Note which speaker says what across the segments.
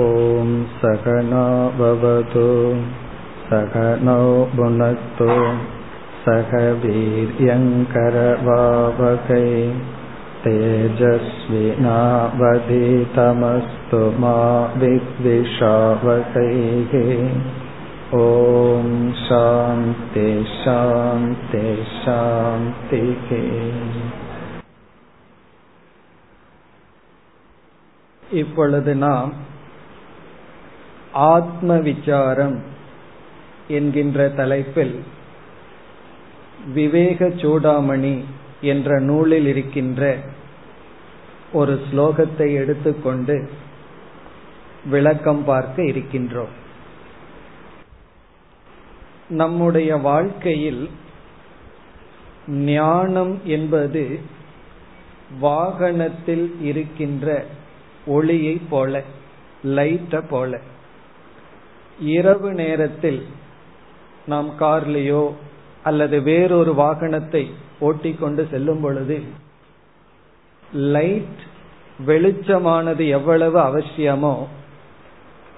Speaker 1: ॐ सकना भवतु सकनौ भुनक्तु सह वीर्यङ्करवावकै तेजस्विनावधितमस्तु मा विद्विषावकैः ॐ शान्ति शान्ति शान्तिः இப்பொழுது நாம் ஆத்ம விசாரம் என்கின்ற தலைப்பில் விவேக சூடாமணி என்ற நூலில் இருக்கின்ற ஒரு ஸ்லோகத்தை எடுத்துக்கொண்டு விளக்கம் பார்க்க இருக்கின்றோம். நம்முடைய வாழ்க்கையில் ஞானம் என்பது வாகனத்தில் இருக்கின்ற ஒளியை போல லைட்ட போல. இரவு நேரத்தில் நாம் கார்லேயோ அல்லது வேறொரு வாகனத்தை ஓட்டிக்கொண்டு செல்லும் பொழுது லைட் வெளிச்சமானது எவ்வளவு அவசியமோ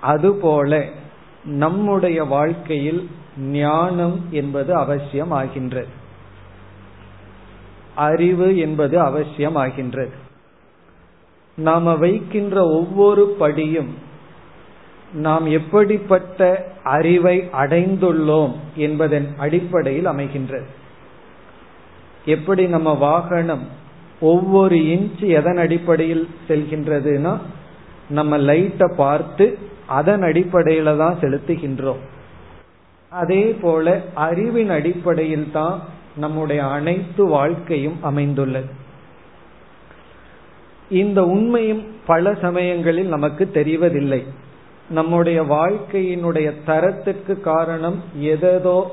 Speaker 1: அதுபோல நம்முடைய வாழ்க்கையில் ஞானம் என்பது அவசியம் ஆகின்றது அறிவு என்பது அவசியம் ஆகின்றது நாம வைக்கின்ற ஒவ்வொரு படியும் நாம் எப்படிப்பட்ட அறிவை அடைந்துள்ளோம் என்பதன் அடிப்படையில் அமைகின்றது. எப்படி நம்ம வாகனம் ஒவ்வொரு இன்ச் எதன் அடிப்படையில் செல்கின்றதுன்னா நம்ம லைட்டை பார்த்து அதன் அடிப்படையில தான் செலுத்துகின்றோம். அதே போல அறிவின் அடிப்படையில் தான் நம்முடைய அனைத்து வாழ்க்கையும் அமைந்துள்ளது. இந்த உண்மையும் பல சமயங்களில் நமக்கு தெரிவதில்லை. நம்முடைய வாழ்க்கையினுடைய தரத்திற்கு காரணம் எதோ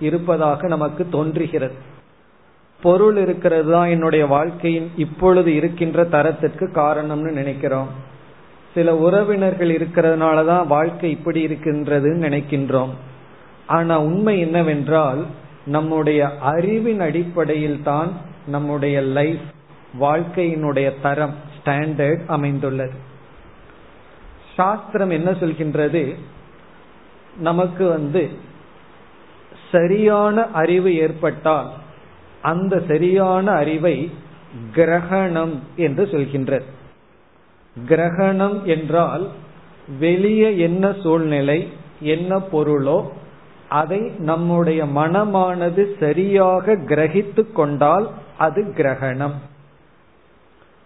Speaker 1: இருப்பதாக நமக்கு தோன்றுகிறது. பொருள் இருக்கிறது தான் என்னுடைய வாழ்க்கையின் இப்பொழுது இருக்கின்ற தரத்திற்கு காரணம்னு நினைக்கிறோம். சில உறவினர்கள் இருக்கிறதுனால தான் வாழ்க்கை இப்படி இருக்கின்றதுன்னு நினைக்கின்றோம். ஆனா உண்மை என்னவென்றால் நம்முடைய அறிவின் அடிப்படையில் தான் நம்முடைய லைஃப் வாழ்க்கையினுடைய தரம் ஸ்டாண்டர்ட் அமைந்துள்ளது. சாஸ்திரம் என்ன சொல்கின்றது? நமக்கு வந்து சரியான அறிவு ஏற்பட்டால் அந்த சரியான அறிவை கிரகணம் என்று சொல்கின்றது. கிரகணம் என்றால் வெளியே என்ன சூழ்நிலை என்ன பொருளோ அதை நம்முடைய மனமானது சரியாக கிரகித்து கொண்டால் அது கிரகணம்.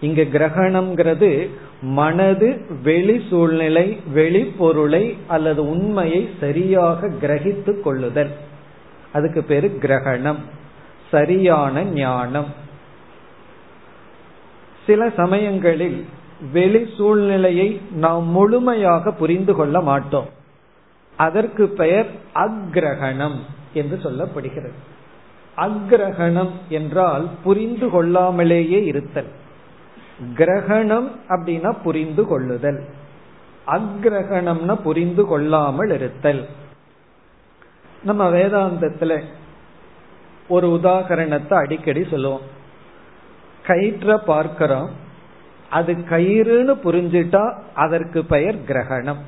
Speaker 1: இங்கு கிரகணம்ங்கிறது மனது வெளி சூழ்நிலை வெளி பொருளை அல்லது உண்மையை சரியாக கிரகித்து கொள்ளுதல். அதுக்கு பேரு கிரகணம். சரியான ஞானம். சில சமயங்களில் வெளி சூழ்நிலையை நாம் முழுமையாக புரிந்து கொள்ள மாட்டோம். அதற்கு பெயர் அக்ரகணம் என்று சொல்லப்படுகிறது. அக்ரகணம் என்றால் புரிந்து கொள்ளாமலேயே இருத்தல். கிரகணம் அப்படின்னா புரிந்து கொள்ளுதல். அக்ரகணம்னா புரிந்து கொள்ளாமல் இருத்தல். நம்ம வேதாந்தத்துல ஒரு உதாகரணத்தை அடிக்கடி சொல்லுவோம். கயிற்ற பார்க்கிறோம் அது கயிறுன்னு புரிஞ்சிட்டா அதற்கு பெயர் கிரகணம்.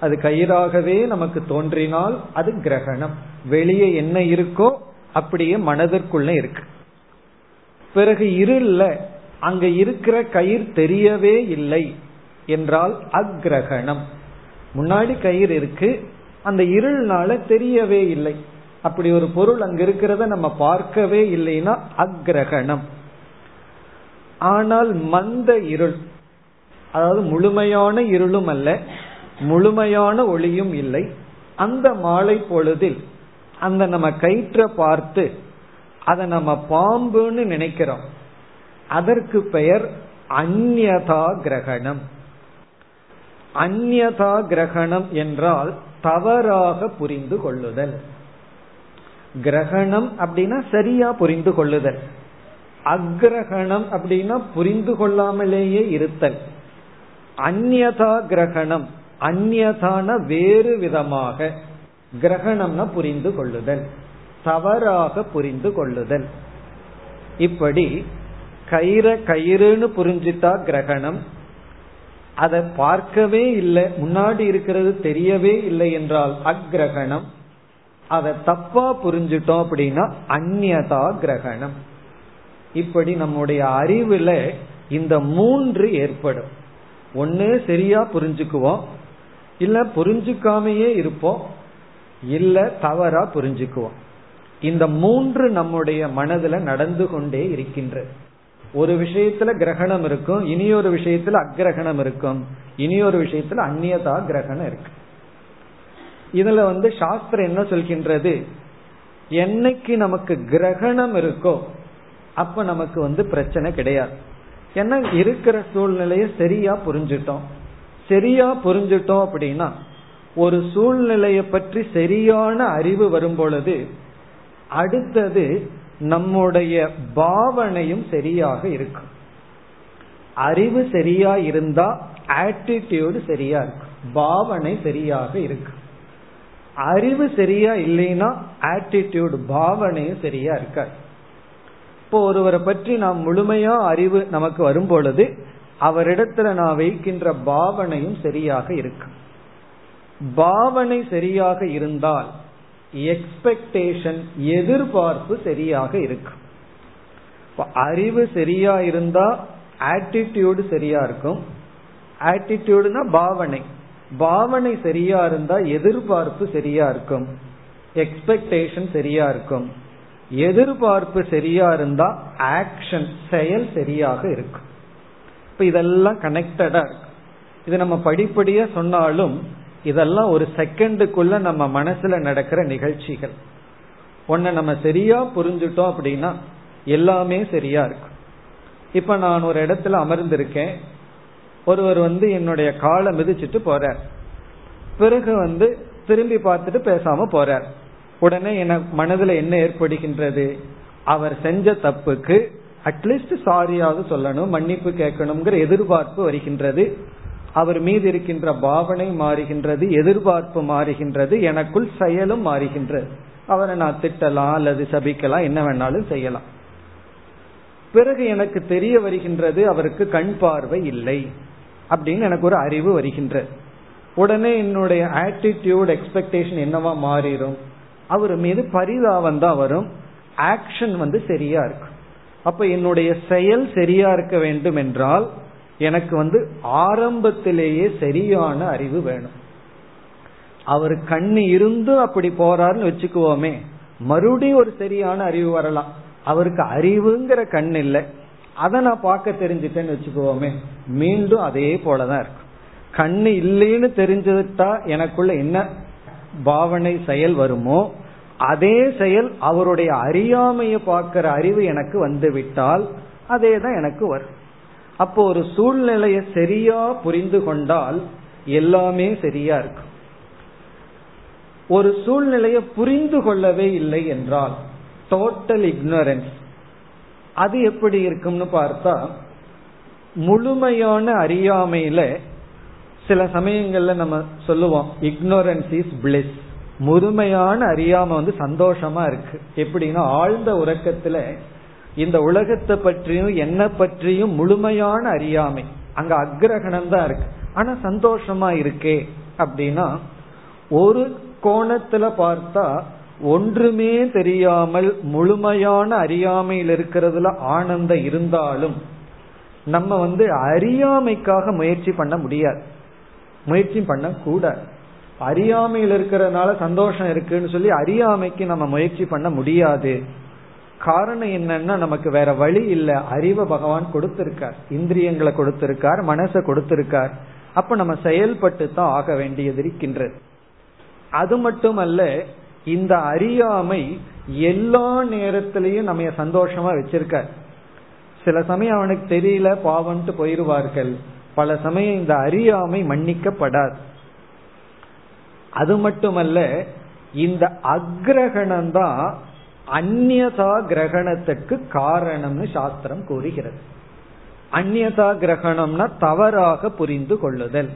Speaker 1: அது கயிறாகவே நமக்கு தோன்றினால் அது கிரகணம். வெளியே என்ன இருக்கோ அப்படியே மனதிற்குள்ள இருக்கு. பிறகு இருள்ல அங்க இருக்கிற கயிறு தெரியவே இல்லை என்றால் அக்ரகணம். முன்னாடி கயிறு இருக்கு அந்த இருள்னால தெரியவே இல்லை. அப்படி ஒரு பொருள் அங்க இருக்கிறத நம்ம பார்க்கவே இல்லைன்னா அக்ரகணம். ஆனால் மந்த இருள் அதாவது முழுமையான இருளும் அல்ல முழுமையான ஒளியும் இல்லை. அந்த மாலை பொழுதில் அந்த நம்ம கயிற்ற பார்த்து அதை நம்ம பாம்புன்னு நினைக்கிறோம். அதற்கு பெயர் அந்நதா கிரகணம். அந்நதா கிரகணம் என்றால் தவறாக புரிந்து கொள்ளுதல். கிரகணம் அப்படின்னா சரியா புரிந்து கொள்ளுதல். அக்ரகணம் அப்படின்னா புரிந்து கொள்ளாமலேயே இருத்தல். அந்நதா கிரகணம் அந்நதான வேறு விதமாக கிரகணம்னா புரிந்து கொள்ளுதல். தவறாக புரிந்து கொள்ளுதல். இப்படி கயிற கயிறுன்னு புரிஞ்சிட்டா கிரகணம். அதை பார்க்கவே இல்லை. முன்னாடி இருக்கிறது தெரியவே இல்லை என்றால் அக்ரகணம் அதை தப்பா புரிஞ்சிட்டோம் அப்படின்னா அந்நதா கிரகணம். இப்படி நம்முடைய அறிவுல இந்த மூன்று ஏற்படும். ஒன்னு சரியா புரிஞ்சுக்குவோம். இல்ல புரிஞ்சுக்காமையே இருப்போம். இல்ல தவறா புரிஞ்சுக்குவோம். இந்த மூன்று நம்முடைய மனதுல நடந்து கொண்டே இருக்கின்றது. ஒரு விஷயத்துல கிரகணம் இருக்கும் இனி ஒரு விஷயத்துல அக்கிரகணம் இருக்கும். இனி ஒரு விஷயத்துல அந்நியதா கிரகணம் இருக்கு. இதுல வந்து சாஸ்திரம் என்ன சொல்கின்றது? என்னைக்கு நமக்கு கிரகணம் இருக்கோ அப்ப நமக்கு வந்து பிரச்சனை கிடையாது. ஏன்னா இருக்கிற சூழ்நிலையை சரியா புரிஞ்சுட்டோம். சரியா புரிஞ்சுட்டோம் அப்படின்னா ஒரு சூழ்நிலையை பற்றி சரியான அறிவு வரும் பொழுது அடுத்தது நம்முடைய பாவனையும் சரியாக இருக்கும். அறிவு சரியா இருந்தா ஆட்டிடியூடு சரியா இருக்கும். பாவனை சரியாக இருக்கு அறிவு சரியா இல்லைன்னா ஆட்டிடியூடு பாவனையும் சரியா இருக்காது. இப்போ ஒருவரை பற்றி நாம் முழுமையா அறிவு நமக்கு வரும் பொழுது அவரிடத்துல நான் வைக்கின்ற பாவனையும் சரியாக இருக்கும். பாவனை சரியாக இருந்தால் எக்ஸ்பெக்டேஷன் எதிர்பார்ப்பு சரியாக இருக்கும். அறிவு சரியா இருந்தா ஆட்டிடியூடு சரியா இருக்கும். ஆட்டிடியூடுனா பாவனை. பாவனை சரியா இருந்தா எதிர்பார்ப்பு சரியா இருக்கும். எக்ஸ்பெக்டேஷன் சரியா இருக்கும். எதிர்பார்ப்பு சரியா இருந்தா ஆக்ஷன் செயல் சரியாக இருக்கும். இப்ப இதெல்லாம் கனெக்டடா இருக்கு. இது நம்ம படிப்படியா சொன்னாலும் இதெல்லாம் ஒரு செகண்டுக்குள்ள நம்ம மனசுல நடக்கிற நிகழ்ச்சிகள். ஒன்ன நம்ம சரியா புரிஞ்சுட்டோம் அப்படின்னா எல்லாமே சரியா இருக்கும் இப்ப நான் ஒரு இடத்துல அமர்ந்திருக்கேன். ஒருவர் வந்து என்னுடைய காலை மிதிச்சிட்டு போறார். பிறகு வந்து திரும்பி பார்த்துட்டு பேசாம போறார். உடனே என மனதுல என்ன ஏற்படுகின்றது? அவர் செஞ்ச தப்புக்கு அட்லீஸ்ட் சாரியாவது சொல்லணும் மன்னிப்பு கேட்கணுங்கிற எதிர்பார்ப்பு வருகின்றது. அவர் மீது இருக்கின்ற பாவனை மாறுகின்றது எதிர்பார்ப்பு மாறுகின்றது எனக்குள் செயலும் மாறுகின்றது. அவரை நான் திட்டலாம் அல்லது சபிக்கலாம் என்ன வேணாலும் செய்யலாம். பிறகு எனக்கு தெரிய வருகின்றது அவருக்கு கண் பார்வை இல்லை அப்படின்னு எனக்கு ஒரு அறிவு வருகின்றது. உடனே என்னுடைய ஆட்டிடியூட் எக்ஸ்பெக்டேஷன் என்னவா மாறிடும்? அவர் மீது பரிதாபம் தான் வரும். ஆக்ஷன் வந்து சரியா இருக்கும். அப்ப என்னுடைய செயல் சரியா இருக்க வேண்டும் என்றால் எனக்கு வந்து ஆரம்பத்திலேயே சரியான அறிவு வேணும். அவர் கண்ணு இருந்து அப்படி போறாருன்னு வச்சுக்குவோமே மறுபடியும் ஒரு சரியான அறிவு வரலாம். அவருக்கு அறிவுங்கிற கண் இல்லை. அதை நான் பார்க்க தெரிஞ்சுட்டேன்னு வச்சுக்குவோமே மீண்டும் அதே போலதான் இருக்கும். கண்ணு இல்லைன்னு தெரிஞ்சுட்டா எனக்குள்ள என்ன பாவனை செயல் வருமோ அதே செயல் அவருடைய அறியாமையை பார்க்கிற அறிவு எனக்கு வந்து விட்டால் அதே தான் எனக்கு வரும். அப்போ ஒரு சூழ்நிலையை சரியா புரிந்து கொண்டால் எல்லாமே சரியா இருக்கும் ஒரு சூழ்நிலையை புரிந்து கொள்ளவே இல்லை என்றால் டோட்டல் இக்னோரன்ஸ் அது எப்படி இருக்கும்னு பார்த்தா முழுமையான அறியாமையில சில சமயங்கள்ல நம்ம சொல்லுவோம் இக்னோரன்ஸ் இஸ் பிளிஸ் முழுமையான அறியாம வந்து சந்தோஷமா இருக்கு. எப்படின்னா ஆழ்ந்த உறக்கத்துல இந்த உலகத்தை பற்றியும் என்ன பற்றியும் முழுமையான அறியாமை. அங்க அக்ரகணம் தான் இருக்கு. ஆனா சந்தோஷமா இருக்கே அப்படின்னா ஒரு கோணத்துல பார்த்தா ஒன்றுமே தெரியாமல் முழுமையான அறியாமையில் இருக்கிறதுல ஆனந்தம் இருந்தாலும் நம்ம வந்து அறியாமைக்காக முயற்சி பண்ண முடியாது. முயற்சி பண்ண கூட அறியாமையில் இருக்கிறதுனால சந்தோஷம் இருக்குன்னு சொல்லி அறியாமைக்கு நம்ம முயற்சி பண்ண முடியாது. காரணம் என்னன்னா நமக்கு வேற வழி இல்ல. அறிவை பகவான் கொடுத்திருக்கார். இந்திரியங்களை கொடுத்திருக்கார் மனசை கொடுத்திருக்கார். அப்ப நம்ம செயல்பட்டு தான் ஆக வேண்டியது இருக்கின்றது. அது மட்டுமல்ல இந்த அறியாமை எல்லா நேரத்திலையும் நம்ம சந்தோஷமா வச்சிருக்க சில சமயம் அவனுக்கு தெரியல பாவன்ட்டு போயிருவார்கள். பல சமயம் இந்த அறியாமை மன்னிக்கப்படாது. அது மட்டுமல்ல இந்த அக்ரகணம் தான் அந்நியதா கிரகணத்துக்கு காரணம்னு சாஸ்திரம் கூறுகிறது. அந்நியதா கிரகணம்னா தவறாக புரிந்து கொள்ளுதல்.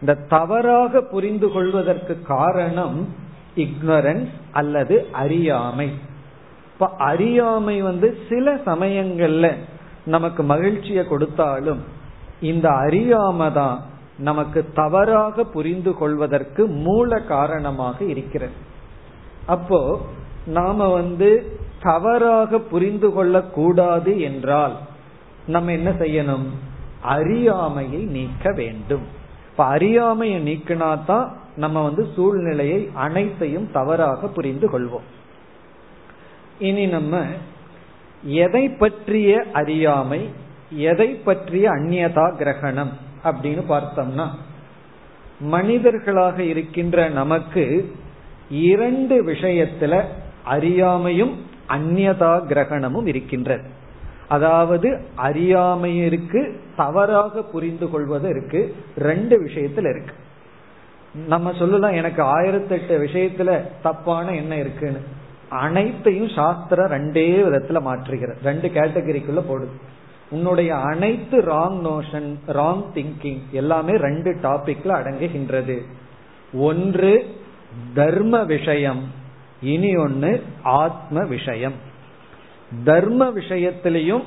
Speaker 1: இந்த தவறாக புரிந்து கொள்வதற்கு காரணம் இக்னரன்ஸ் அல்லது அறியாமை. இப்ப அறியாமை வந்து சில சமயங்கள்ல நமக்கு மகிழ்ச்சியை கொடுத்தாலும் இந்த அறியாமை தான் நமக்கு தவறாக புரிந்து கொள்வதற்கு மூல காரணமாக இருக்கிறது. அப்போ நாம வந்து தவறாக புரிந்து கொள்ளக்கூடாது என்றால் நம்ம என்ன செய்யணும்? அறியாமையை நீக்க வேண்டும். இப்ப அறியாமையை நீக்கினா தான் நம்ம வந்து சூழ்நிலையை அனைத்தையும் தவறாக புரிந்து கொள்வோம். இனி நம்ம எதை பற்றிய அறியாமை எதை பற்றிய அந்நியதா கிரகணம் அப்படின்னு பார்த்தோம்னா மனிதர்களாக இருக்கின்ற நமக்கு இரண்டு விஷயத்துல அறியாமையும் அந்நதா கிரகணமும் இருக்கின்றது அதாவது அறியாமை இருக்கு தவறாக புரிந்து கொள்வது இருக்கு. ரெண்டு விஷயத்துல இருக்கு. நம்ம சொல்லலாம் எனக்கு ஆயிரத்தி எட்டு விஷயத்துல தப்பான என்ன இருக்குன்னு. அனைத்தையும் சாஸ்திரம் ரெண்டே விதத்துல மாற்றுகிறது. ரெண்டு கேட்டகரிக்குள்ள போடுது. உன்னுடைய அனைத்து ராங் நோஷன் ராங் திங்கிங் எல்லாமே ரெண்டு டாபிக்ல அடங்குகின்றது. ஒன்று தர்ம விஷயம். இனி ஒன்னு ஆத்ம விஷயம். தர்ம விஷயத்திலையும்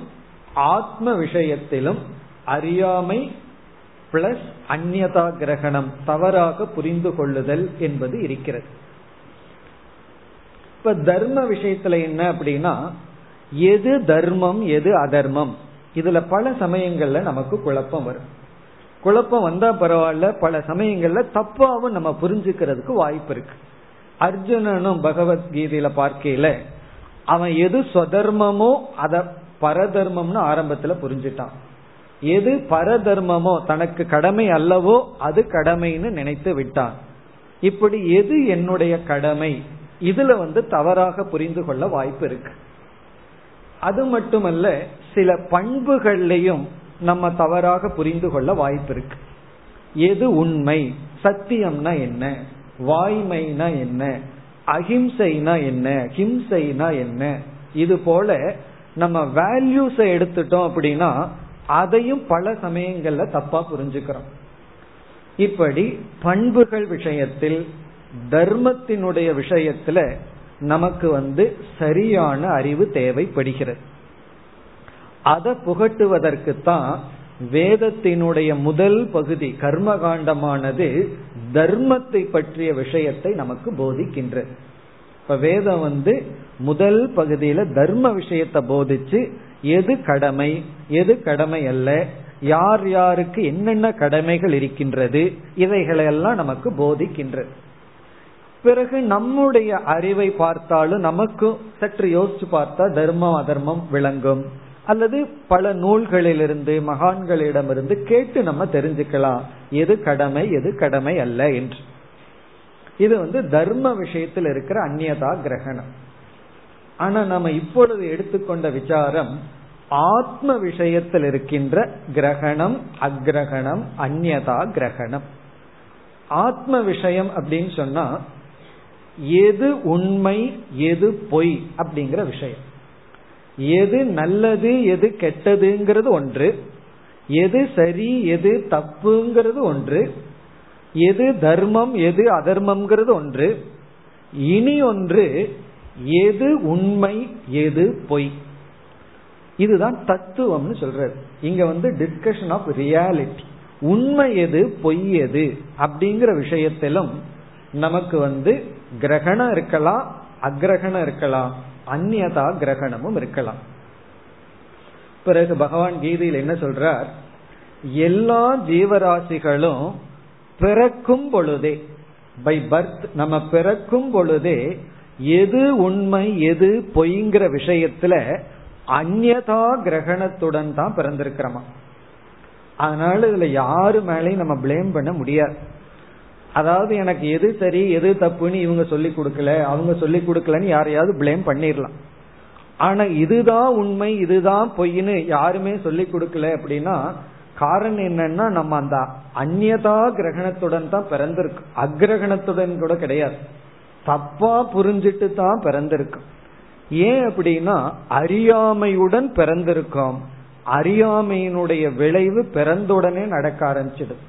Speaker 1: ஆத்ம விஷயத்திலும் அறியாமை பிளஸ் அந்நியதா கிரகணம் தவறாக புரிந்து கொள்ளுதல் என்பது இருக்கிறது. இப்ப தர்ம விஷயத்துல என்ன அப்படின்னா எது தர்மம் எது அதர்மம்? இதுல பல சமயங்கள்ல நமக்கு குழப்பம் வரும். குழப்பம் வந்தா பரவாயில்ல பல சமயங்கள்ல தப்பாவும் நம்ம புரிஞ்சுக்கிறதுக்கு வாய்ப்பு இருக்கு. அர்ஜுனனும் பகவத்கீதையில பார்க்கையில அவன் எது சொதர்மமோ அத பரதர்மம்னு ஆரம்பத்துல புரிஞ்சுட்டான். எது பரதர்மமோ தனக்கு கடமை அல்லவோ அது கடமைன்னு நினைத்து விட்டான். இப்படி எது என்னுடைய கடமை? இதுல வந்து தவறாக புரிந்து கொள்ள வாய்ப்பு இருக்கு. அது மட்டுமல்ல சில பண்புகள்லையும் நம்ம தவறாக புரிந்து கொள்ள வாய்ப்பு இருக்கு. எது உண்மை? சத்தியம்னா என்ன? வாய்மைனா என்ன? அஹிம்சைனா என்ன? ஹிம்சைனா என்ன? இது போல நம்ம வேல்யூஸ எடுத்துட்டோம் அப்படின்னா அதையும் பல சமயங்கள்ல தப்பா புரிஞ்சுக்கிறோம். இப்படி பண்புகள் விஷயத்தில் தர்மத்தினுடைய விஷயத்துல நமக்கு வந்து சரியான அறிவு தேவைப்படுகிறது. அதை புகட்டுவதற்கு தான் வேதத்தினுடைய முதல் பகுதி கர்மகாண்டமானது தர்மத்தை பற்றிய விஷயத்தை நமக்கு போதிக்கின்றது இப்ப வேதம் வந்து முதல் பகுதியில தர்ம விஷயத்தை போதிச்சு எது கடமை எது கடமை அல்ல யார் யாருக்கு என்னென்ன கடமைகள் இருக்கின்றது இவைகளெல்லாம் நமக்கு போதிக்கின்றது பிறகு நம்முடைய அறிவை பார்த்தாலும் நமக்கு சற்று யோசிச்சு பார்த்தா தர்மம் அதர்மம் விளங்கும். அல்லது பல நூல்களிலிருந்து மகான்களிடமிருந்து கேட்டு நம்ம தெரிஞ்சுக்கலாம். எது கடமை எது கடமை அல்ல என்று. இது வந்து தர்ம விஷயத்தில் இருக்கிற அந்நியதா கிரகணம். ஆனா நம்ம இப்பொழுது எடுத்துக்கொண்ட விசாரம் ஆத்ம விஷயத்தில் இருக்கின்ற கிரகணம் அக்ரகணம் அந்நதா கிரகணம். ஆத்ம விஷயம் அப்படின்னு சொன்னா எது உண்மை எது பொய் அப்படிங்கிற விஷயம். எது நல்லது எது கெட்டதுங்கிறது ஒன்று. எது சரி எது தப்புங்கிறது ஒன்று. எது தர்மம் எது அதர்மம்ங்கிறது ஒன்று. இனி ஒன்று எது உண்மை எது பொய். இதுதான் தத்துவம்னு சொல்றது இங்க வந்து டிஸ்கஷன் ஆஃப் ரியாலிட்டி உண்மை எது பொய் எது அப்படிங்கிற விஷயத்திலும் நமக்கு வந்து கிரகணம் இருக்கலாம் அக்கிரகணம் இருக்கலாம். அந்நியதா கிரகணமும் இருக்கலாம். பிறகு பகவான் கீதையில் என்ன சொல்றார்? எல்லா ஜீவராசிகளும் பிறக்கும் பொழுதே பை பர்த் நம்ம பிறக்கும் பொழுதே எது உண்மை எது பொய்ங்கிற விஷயத்துல அந்நதா கிரகணத்துடன் தான் பிறந்திருக்கிறோமா? அதனால இதுல யாரு மேலேயும் நம்ம பிளேம் பண்ண முடியாது. அதாவது எனக்கு எது சரி எது தப்புன்னு இவங்க சொல்லி கொடுக்கல அவங்க சொல்லி கொடுக்கலன்னு யாரையாவது பிளேம் பண்ணிடலாம் ஆனா இதுதான் உண்மை இதுதான் பொய்ன்னு யாருமே சொல்லி கொடுக்கல அப்படின்னா காரணம் என்னன்னா நம்ம அந்த அந்நதா கிரகணத்துடன் தான் பிறந்திருக்கு. அக்ரகணத்துடன் கூட கிடையாது. தப்பா புரிஞ்சிட்டு தான் பிறந்திருக்கும் ஏன் அப்படின்னா அறியாமையுடன் பிறந்திருக்கோம். அறியாமையினுடைய விளைவு பிறந்தவுடனே நடக்க ஆரம்பிச்சிடும்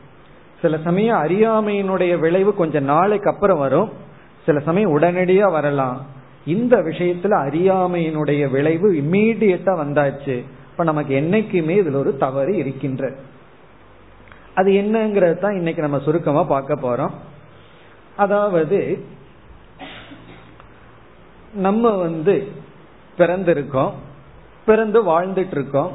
Speaker 1: சில சமயம் அறியாமையினுடைய விளைவு கொஞ்சம் நாளைக்கு அப்புறம் வரும். சில சமயம் உடனடியா வரலாம். இந்த விஷயத்துல அறியாமையினுடைய விளைவு இம்மீடியட்டா வந்தாச்சு. இப்ப நமக்கு என்னைக்குமே இதுல ஒரு தவறு இருக்கின்ற. அது என்னங்கிறது தான் இன்னைக்கு நம்ம சுருக்கமா பார்க்க போறோம். அதாவது நம்ம வந்து பிறந்திருக்கோம். பிறந்து வாழ்ந்துட்டு இருக்கோம்.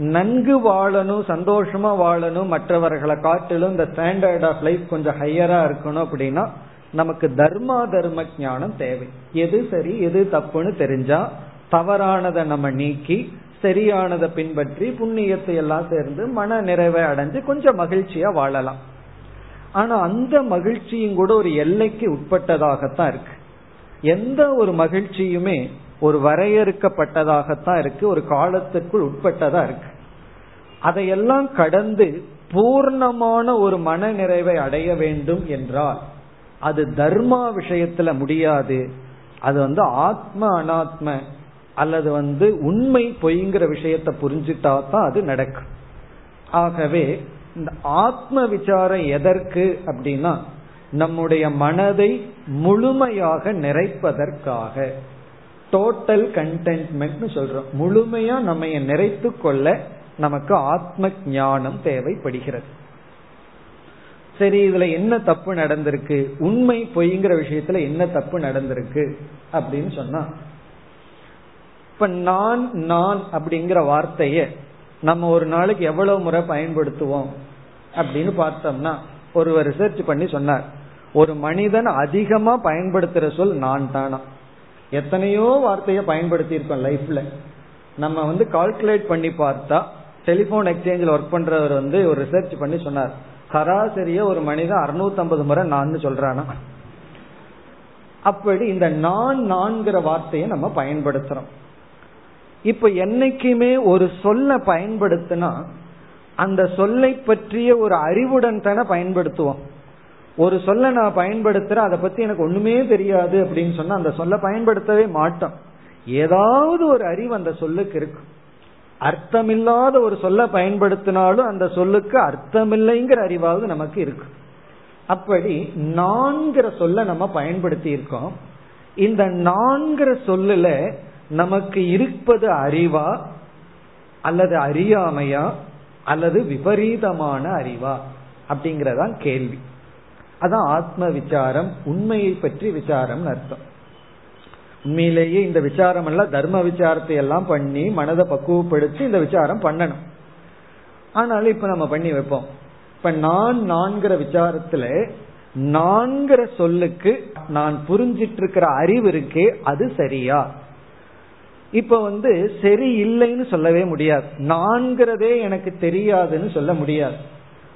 Speaker 1: நன்கு வாழணும் சந்தோஷமா வாழணும் மற்றவர்களை காட்டிலும் இந்த ஸ்டாண்டர்ட் ஆஃப் லைஃப் கொஞ்சம் ஹையரா இருக்கணும் அப்படின்னா நமக்கு தர்மா தர்ம ஞானம் தேவை. எது சரி எது தப்புன்னு தெரிஞ்சா தவறானதை நம்ம நீக்கி சரியானதை பின்பற்றி புண்ணியத்தை எல்லாம் சேர்ந்து மன நிறைவை அடைஞ்சு கொஞ்சம் மகிழ்ச்சியா வாழலாம். ஆனா அந்த மகிழ்ச்சியும் கூட ஒரு எல்லைக்கு உட்பட்டதாகத்தான் இருக்கு. எந்த ஒரு மகிழ்ச்சியுமே ஒரு வரையறுக்கப்பட்டதாகத்தான் இருக்கு ஒரு காலத்திற்குள் உட்பட்டதா இருக்கு. அதையெல்லாம் கடந்து பூர்ணமான ஒரு மன நிறைவை அடைய வேண்டும் என்றால் அது தர்மா விஷயத்துல முடியாது. அது வந்து ஆத்ம அனாத்ம அல்லது வந்து உண்மை பொய்ங்கிற விஷயத்த புரிஞ்சுட்டா தான் அது நடக்கும். ஆகவே இந்த ஆத்ம விசாரம் எதற்கு அப்படின்னா நம்முடைய மனதை முழுமையாக நிறைப்பதற்காக. டோட்டல் கண்டென்ட்மெண்ட் சொல்றோம். முழுமையா நம்ம நிறைத்து கொள்ள நமக்கு ஆத்ம ஞானம் தேவைப்படுகிறது. சரி இதுல என்ன தப்பு நடந்திருக்கு? உண்மை பொய்ங்கிற விஷயத்துல என்ன தப்பு நடந்திருக்கு? அப்படின்னு சொன்னா இப்ப நான் நான் அப்படிங்கிற வார்த்தைய நம்ம ஒரு நாளைக்கு எவ்வளவு முறை பயன்படுத்துவோம் அப்படின்னு பார்த்தோம்னா ஒருவர் ரிசர்ச் பண்ணி சொன்னார் ஒரு மனிதன் அதிகமா பயன்படுத்துற சொல் நான் தானா எத்தனையோ வார்த்தையை பயன்படுத்தி இருக்கோம் லைஃப்ல நம்ம வந்து கால்குலேட் பண்ணி பார்த்தா டெலிபோன் எக்ஸ்சேஞ்சில் ஒர்க் பண்றவர் வந்து ஒரு ரிசர்ச் பண்ணி சொன்னார். சராசரியா ஒரு மனிதன் அறுநூத்தம்பது முறை நான் சொல்றானா? அப்படி இந்த நான் நான்கிற வார்த்தையை நம்ம பயன்படுத்துறோம். இப்ப என்னைக்குமே ஒரு சொல்ல பயன்படுத்தினா அந்த சொல்லை பற்றிய ஒரு அறிவுடன் தானே பயன்படுத்துவோம். ஒரு சொல்ல நான் பயன்படுத்துறேன் அதை பத்தி எனக்கு ஒண்ணுமே தெரியாது அப்படின்னு சொன்னா அந்த சொல்ல பயன்படுத்தவே மாட்டோம். ஏதாவது ஒரு அறிவு அந்த சொல்லுக்கு இருக்கும் அர்த்தமில்லாத ஒரு சொல்ல பயன்படுத்தினாலும் அந்த சொல்லுக்கு அர்த்தமில்லைங்கிற அறிவாவது நமக்கு இருக்கு. அப்படி நான்கிற சொல்ல நம்ம பயன்படுத்தி இருக்கோம் இந்த நான்கிற சொல்லுல நமக்கு இருப்பது அறிவா அல்லது அறியாமையா அல்லது விபரீதமான அறிவா அப்படிங்கறதான் கேள்வி. அதான் ஆத்ம விசாரம் உண்மையை பற்றி விசாரம் அர்த்தம். உண்மையிலேயே இந்த விசாரம் எல்லாம் தர்ம விசாரத்தை எல்லாம் பண்ணி மனதை பக்குவப்படுத்தி இந்த விசாரம் பண்ணணும். ஆனாலும் இப்ப நம்ம பண்ணி வைப்போம். இப்ப நான் நான்கிற விசாரத்துல நான்கிற சொல்லுக்கு நான் புரிஞ்சிட்டு இருக்கிற அறிவு இருக்கே அது சரியா? இப்ப வந்து சரி இல்லைன்னு சொல்லவே முடியாது. நான்கிறதே எனக்கு தெரியாதுன்னு சொல்ல முடியாது.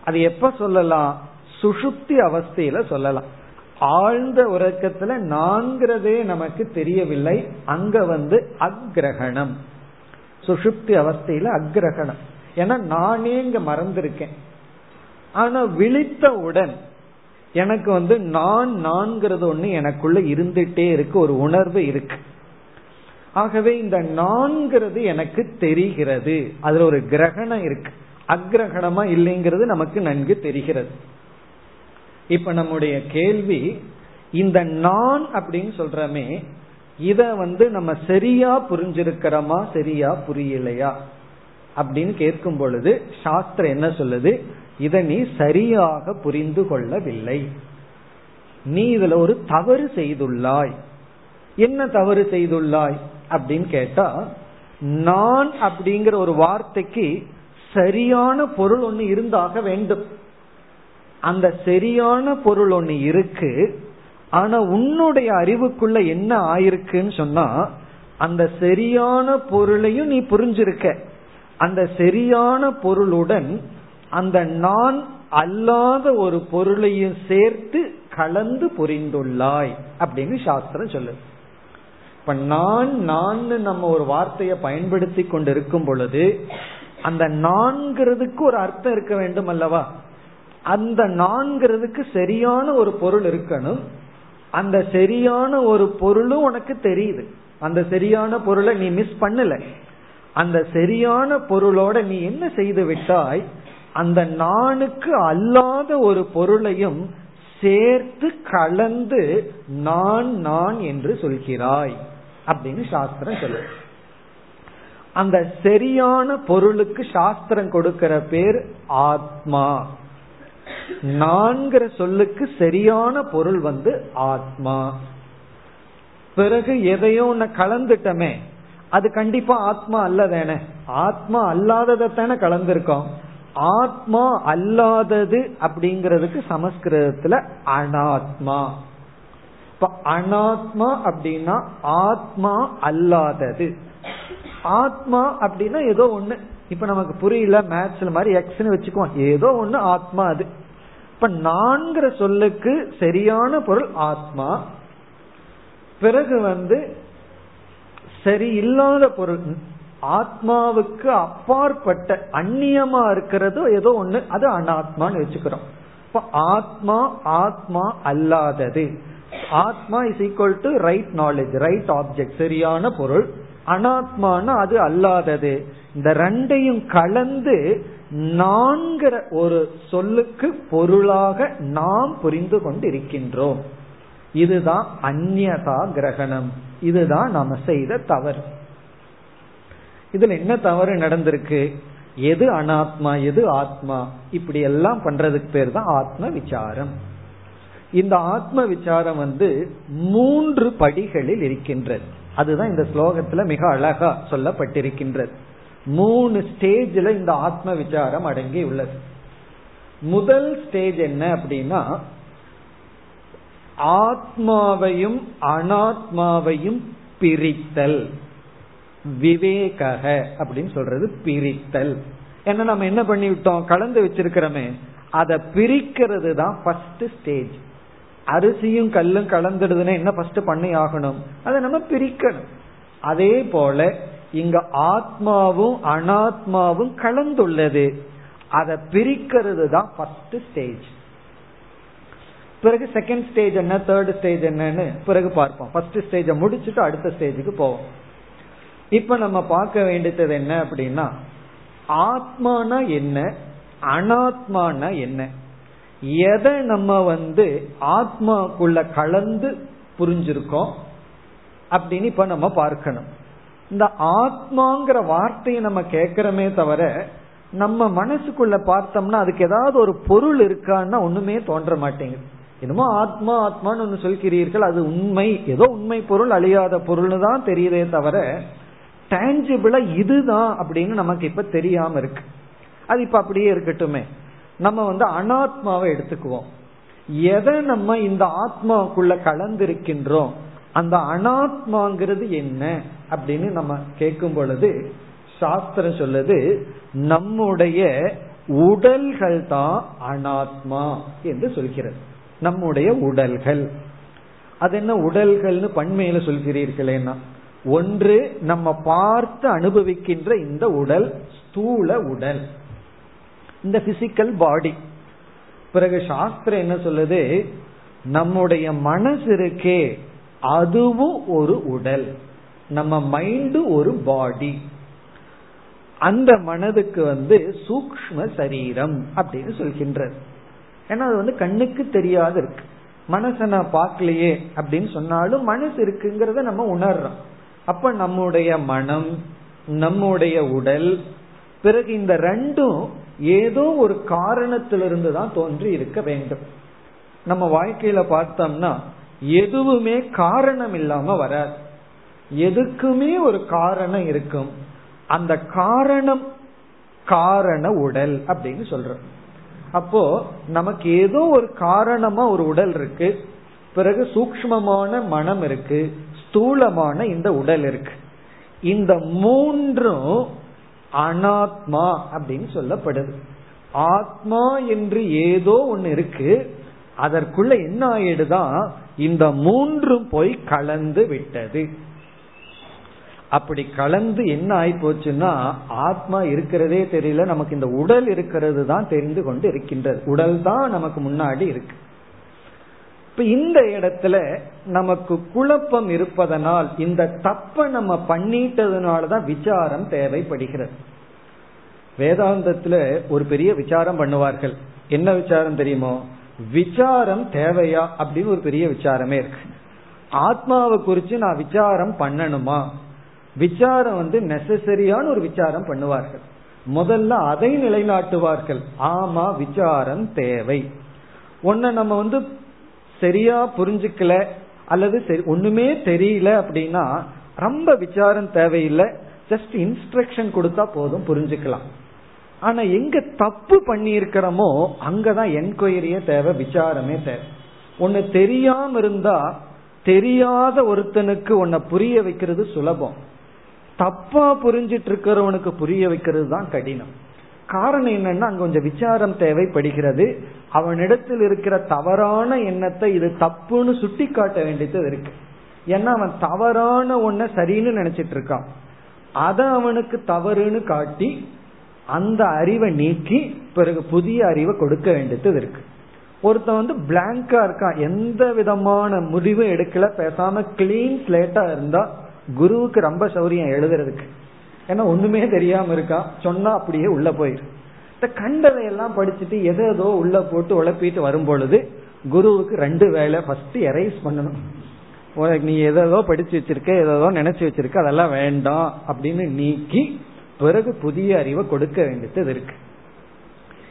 Speaker 1: அது எப்ப சொல்லலாம்? சுஷுப்தி அவஸ்தையில சொல்லலாம். ஆழ்ந்த உறக்கத்துல நான்கிறதே நமக்கு தெரியவில்லை. அங்க வந்து அக்ரகணம். சுஷுப்தி அவஸ்தையில அக்ரகணம். ஏன்னா நானே இங்க மறந்திருக்கேன். ஆனா விழித்தவுடன் எனக்கு வந்து நான் நான்கிறது ஒண்ணு எனக்குள்ள இருந்துட்டே இருக்கு ஒரு உணர்வு இருக்கு. ஆகவே இந்த நான்கிறது எனக்கு தெரிகிறது. அதுல ஒரு கிரகணம் இருக்கு. அக்ரகணமா இல்லைங்கிறது நமக்கு நன்கு தெரிகிறது. இப்ப நம்முடைய கேள்வி இந்த நான் அப்படின்னு சொல்றமே இத வந்து நம்ம சரியா புரிஞ்சிருக்கிறோமா சரியா புரியலையா? அப்படின்னு கேட்கும் பொழுது சாஸ்திரம் என்ன சொல்லுது? இத நீ சரியாக புரிந்து கொள்ளவில்லை. நீ இதுல ஒரு தவறு செய்துள்ளாய். என்ன தவறு செய்துள்ளாய் அப்படின்னு கேட்டா நான் அப்படிங்கிற ஒரு வார்த்தைக்கு சரியான பொருள் ஒன்று இருந்தாக வேண்டும். அந்த சரியான பொருள் ஒன்னு இருக்கு ஆனா உன்னுடைய அறிவுக்குள்ள என்ன ஆயிருக்குன்னு சொன்னா அந்த சரியான பொருளையும் நீ புரிஞ்சிருக்க. அந்த சரியான பொருளுடன் அந்த நான் அல்லாத ஒரு பொருளையும் சேர்த்து கலந்து புரிந்துள்ளாய் அப்படின்னு சாஸ்திரம் சொல்லு இப்ப நான் நான் நம்ம ஒரு வார்த்தையை பயன்படுத்தி கொண்டு இருக்கும் பொழுது அந்த நான்கிறதுக்கு ஒரு அர்த்தம் இருக்க வேண்டும் அல்லவா? அந்த நான்கிறதுக்கு சரியான ஒரு பொருள் இருக்கணும். அந்த சரியான ஒரு பொருளும் உனக்கு தெரியுது. அந்த சரியான பொருளை நீ மிஸ் பண்ணல. அந்த சரியான பொருளோட நீ என்ன செய்து விட்டாய்? அந்த நானுக்கு அல்லாத ஒரு பொருளையும் சேர்த்து கலந்து நான் நான் என்று சொல்கிறாய் அப்படின்னு சாஸ்திரம் சொல்லு அந்த சரியான பொருளுக்கு சாஸ்திரம் கொடுக்கிற பேர் ஆத்மா. நான்கிற சொல்லுக்கு சரியான பொருள் வந்து ஆத்மா. பிறகு எதையோ ஒண்ணு கலந்துட்டமே அது கண்டிப்பா ஆத்மா அல்லதானே ஆத்மா அல்லாததானே கலந்திருக்கோம். ஆத்மா அல்லாதது அப்படிங்கிறதுக்கு சமஸ்கிருதத்துல அனாத்மா. இப்ப அனாத்மா அப்படின்னா ஆத்மா அல்லாதது. ஆத்மா அப்படின்னா ஏதோ ஒண்ணு. இப்ப நமக்கு புரியல மேத்ஸ்ல மாதிரி எக்ஸ்னு வச்சுக்குவோம். ஏதோ ஒண்ணு ஆத்மா அது. இப்ப நான்கிற சொல்லுக்கு சரியான பொருள் ஆத்மா. பிறகு வந்து சரி இல்லாத பொருள் ஆத்மாவுக்கு அப்பாற்பட்ட அந்நியமா இருக்கிறதோ ஏதோ ஒண்ணு அது அனாத்மான்னு வச்சுக்கிறோம். இப்ப ஆத்மா ஆத்மா அல்லாதது. ஆத்மா is equal to right knowledge right object சரியான பொருள். அனாத்மான அது அல்லாதது. இந்த ரெண்டையும் கலந்து நான்கிற ஒரு சொல்லுக்கு பொருளாக நாம் புரிந்து கொண்டிருக்கின்றோம். இதுதான் அந்நதா கிரகணம். இதுதான் நாம செய்த தவறு. இதுல என்ன தவறு நடந்திருக்கு? எது அனாத்மா எது ஆத்மா? இப்படி எல்லாம் பண்றதுக்கு பேர் தான் ஆத்ம விசாரம். இந்த ஆத்ம விசாரம் வந்து மூன்று படிகளில் இருக்கின்றது. அதுதான் இந்த ஸ்லோகத்துல மிக அழகா சொல்லப்பட்டிருக்கின்றது. மூணு ஸ்டேஜில் இந்த ஆத்ம விசாரம் அடங்கி உள்ளது. முதல் ஸ்டேஜ் என்ன அப்படின்னா ஆத்மாவையும் அனாத்மாவையும் பிரித்தல். விவேக அப்படின்னு சொல்றது பிரித்தல். என்ன நம்ம என்ன பண்ணிவிட்டோம்? கலந்து வச்சிருக்கிறோமே. அதை பிரிக்கிறது தான் ஃபர்ஸ்ட் ஸ்டேஜ் அரிசியும் கல்லும் கலந்துடுதுன்னா என்ன ஃபர்ஸ்ட் பண்ணி ஆகணும்? அதை நம்ம பிரிக்கணும். அதே போல இங்க ஆத்மாவும் அனாத்மாவும் கலந்துள்ளது. அதை பிரிக்கிறது தான் ஃபர்ஸ்ட் ஸ்டேஜ் பிறகு செகண்ட் ஸ்டேஜ் என்ன தேர்ட் ஸ்டேஜ் என்னன்னு பிறகு பார்ப்போம். ஃபர்ஸ்ட் ஸ்டேஜை முடிச்சுட்டு அடுத்த ஸ்டேஜுக்கு போவோம். இப்ப நம்ம பார்க்க வேண்டியது என்ன அப்படின்னா ஆத்மானா என்ன அனாத்மானா என்ன? எதை நம்ம வந்து ஆத்மாக்குள்ள கலந்து புரிஞ்சிருக்கோம் அப்படின்னு இப்ப நம்ம பார்க்கணும். இந்த ஆத்மாங்கிற வார்த்தையை நம்ம கேட்கிறோமே தவிர நம்ம மனசுக்குள்ள பார்த்தோம்னா அதுக்கு ஏதாவது ஒரு பொருள் இருக்கான்னா ஒண்ணுமே தோன்ற மாட்டேங்குது. என்னமோ ஆத்மா ஆத்மான்னு ஒன்று சொல்கிறீர்கள் அது உண்மை ஏதோ உண்மை பொருள் அழியாத பொருள்னு தான் தெரியுதே தவிர டேஞ்சிபிளா இதுதான் அப்படின்னு நமக்கு இப்ப தெரியாம இருக்கு. அது இப்ப அப்படியே இருக்கட்டுமே. நம்ம வந்து அனாத்மாவை எடுத்துக்குவோம். எதை நம்ம இந்த ஆத்மாவுக்குள்ள கலந்திருக்கின்றோம்? அந்த அனாத்மாங்கிறது என்ன? அப்படின்னு நம்ம கேட்கும் பொழுது சாஸ்திரம் சொல்லுது நம்முடைய உடல்கள் தான் அனாத்மா என்று சொல்கிறது. நம்முடைய உடல்கள். அது என்ன உடல்கள்னு பண்மையில சொல்கிறீர்களேன்னா ஒன்று நம்ம பார்த்து அனுபவிக்கின்ற இந்த உடல் ஸ்தூல உடல். இந்த பிசிக்கல் பாடி பிறகு சாஸ்திரம் என்ன சொல்லுது? நம்முடைய மனசு இருக்கே அதுவும் ஒரு உடல். நம்ம மைண்டு ஒரு பாடி அந்த மனதுக்கு வந்து சூக்ம சரீரம் அப்படின்னு சொல்கின்றது ஏன்னா அது வந்து கண்ணுக்கு தெரியாது இருக்கு. மனசை நான் பார்க்கலையே அப்படின்னு சொன்னாலும் மனசு இருக்குங்கிறத நம்ம உணர்றோம். அப்ப நம்முடைய மனம் நம்முடைய உடல் பிறகு இந்த ரெண்டும் ஏதோ ஒரு காரணத்திலிருந்து தான் தோன்றி இருக்க வேண்டும். நம்ம வாழ்க்கையில பார்த்தோம்னா எதுவுமே காரணம் இல்லாம வராது. எதுக்குமே ஒரு காரணம் இருக்கும். அந்த காரணம் காரண உடல் அப்படின்னு சொல்றோம். அப்போ நமக்கு ஏதோ ஒரு காரணமா ஒரு உடல் இருக்கு. பிறகு சூக்மமான மனம் இருக்கு. ஸ்தூலமான இந்த உடல் இருக்கு. இந்த மூன்றும் அனாத்மா அப்படின்னு சொல்லப்படுது. ஆத்மா என்று ஏதோ ஒன்னு இருக்கு. அதற்குள்ள என்ன ஆயிடுதான் இந்த மூன்றும் போய் கலந்து விட்டது. அப்படி கலந்து என்ன ஆயி போச்சுன்னா ஆத்மா இருக்கிறதே தெரியல நமக்கு இந்த உடல் இருக்கிறது தான் தெரிந்து கொண்டு இருக்கின்றது. உடல் தான் நமக்கு முன்னாடி இருக்கு. இப்ப இந்த இடத்துல நமக்கு குழப்பம் இருப்பதனால் இந்த தப்பை நம்ம பண்ணிட்டதுனாலதான் விசாரம் தேவைப்படுகிறது. வேதாந்தத்துல ஒரு பெரிய விசாரம் பண்ணுவார்கள். என்ன விசாரம் தெரியுமோ? விசாரம் தேவையா அப்படின்னு ஒரு பெரிய விசாரமே இருக்கு. ஆத்மாவை குறிச்சு நான் விசாரம் பண்ணணுமா? விசாரம் வந்து நெசசரியான ஒரு விசாரம் பண்ணுவார்கள். முதல்ல அதை நிலைநாட்டுவார்கள். ஆமா விசாரம் தேவை. ஒன்ன நம்ம வந்து சரியா புரிஞ்சுக்கல அல்லது சரி ஒண்ணுமே தெரியல அப்படின்னா ரொம்ப விசாரம் தேவையில்லை. ஜஸ்ட் இன்ஸ்ட்ரக்ஷன் கொடுத்தா போதும் புரிஞ்சுக்கலாம். ஆனா எங்க தப்பு பண்ணியிருக்கிறோமோ அங்கதான் என்கொயரியே தேவை விசாரமே தேவை. ஒன்னு தெரியாம இருந்தா தெரியாத ஒருத்தனுக்கு உன்னை புரிய வைக்கிறது சுலபம். தப்பா புரிஞ்சிட்டு இருக்கிறவனுக்கு புரிய வைக்கிறது தான் கடினம். காரணம் என்னன்னா அங்க கொஞ்சம் விசாரம் தேவைப்படுகிறது. அவனிடத்தில் இருக்கிற தவறான எண்ணத்தை இது தப்புன்னு சுட்டி காட்ட வேண்டியது இருக்கு. ஏன்னா அவன் தவறான ஒன்ன சரின்னு நினைச்சிட்டு இருக்கான் அதை அவனுக்கு தவறுன்னு காட்டி அந்த அறிவை நீக்கி பிறகு புதிய அறிவை கொடுக்க வேண்டியது இருக்கு. ஒருத்தன் வந்து பிளாங்கா இருக்கான். எந்த விதமான முடிவும் எடுக்கல. பேசாம கிளீன் ஸ்லேட்டா இருந்தா குருவுக்கு ரொம்ப சௌரியம் எழுதுறதுக்கு. ஏன்னா ஒண்ணுமே தெரியாம இருக்கா? சொன்னா அப்படியே உள்ள போயிரு இந்த கண்டதையெல்லாம் படிச்சுட்டு எதோ ஏதோ உள்ள போட்டு உழப்பிட்டு வரும் பொழுது குருவுக்கு ரெண்டு வேலை ஃபர்ஸ்ட் எரைஸ் பண்ணணும். உனக்கு நீ எதோ படிச்சு வச்சிருக்க எதோ நினைச்சு வச்சிருக்க அதெல்லாம் வேண்டாம் அப்படின்னு நீக்கி பிறகு புதிய அறிவை கொடுக்க வேண்டியது இருக்கு.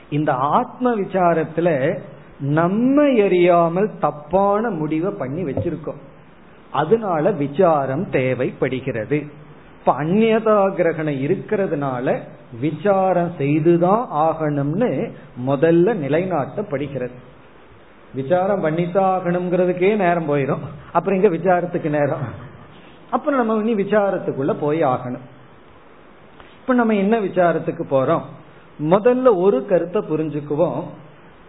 Speaker 1: இந்த ஆத்ம விசாரத்துல நம்ம எரியாமல் தப்பான முடிவை பண்ணி வச்சிருக்கோம். அதனால விசாரம் தேவைப்படுகிறது. இப்ப அந்நதா கிரகணம் இருக்கிறதுனால விசாரம் செய்துதான் ஆகணும்னு முதல்ல நிலைநாட்டப்படுகிறது. விசாரம் பண்ணித்தான் ஆகணுங்கிறதுக்கே நேரம் போயிடும் அப்புறம் இங்க விசாரத்துக்கு நேரம். அப்புறம் நம்ம இனி விசாரத்துக்குள்ள போய் ஆகணும். இப்ப நம்ம என்ன விசாரத்துக்கு போறோம்? முதல்ல ஒரு கருத்தை புரிஞ்சுக்குவோம்.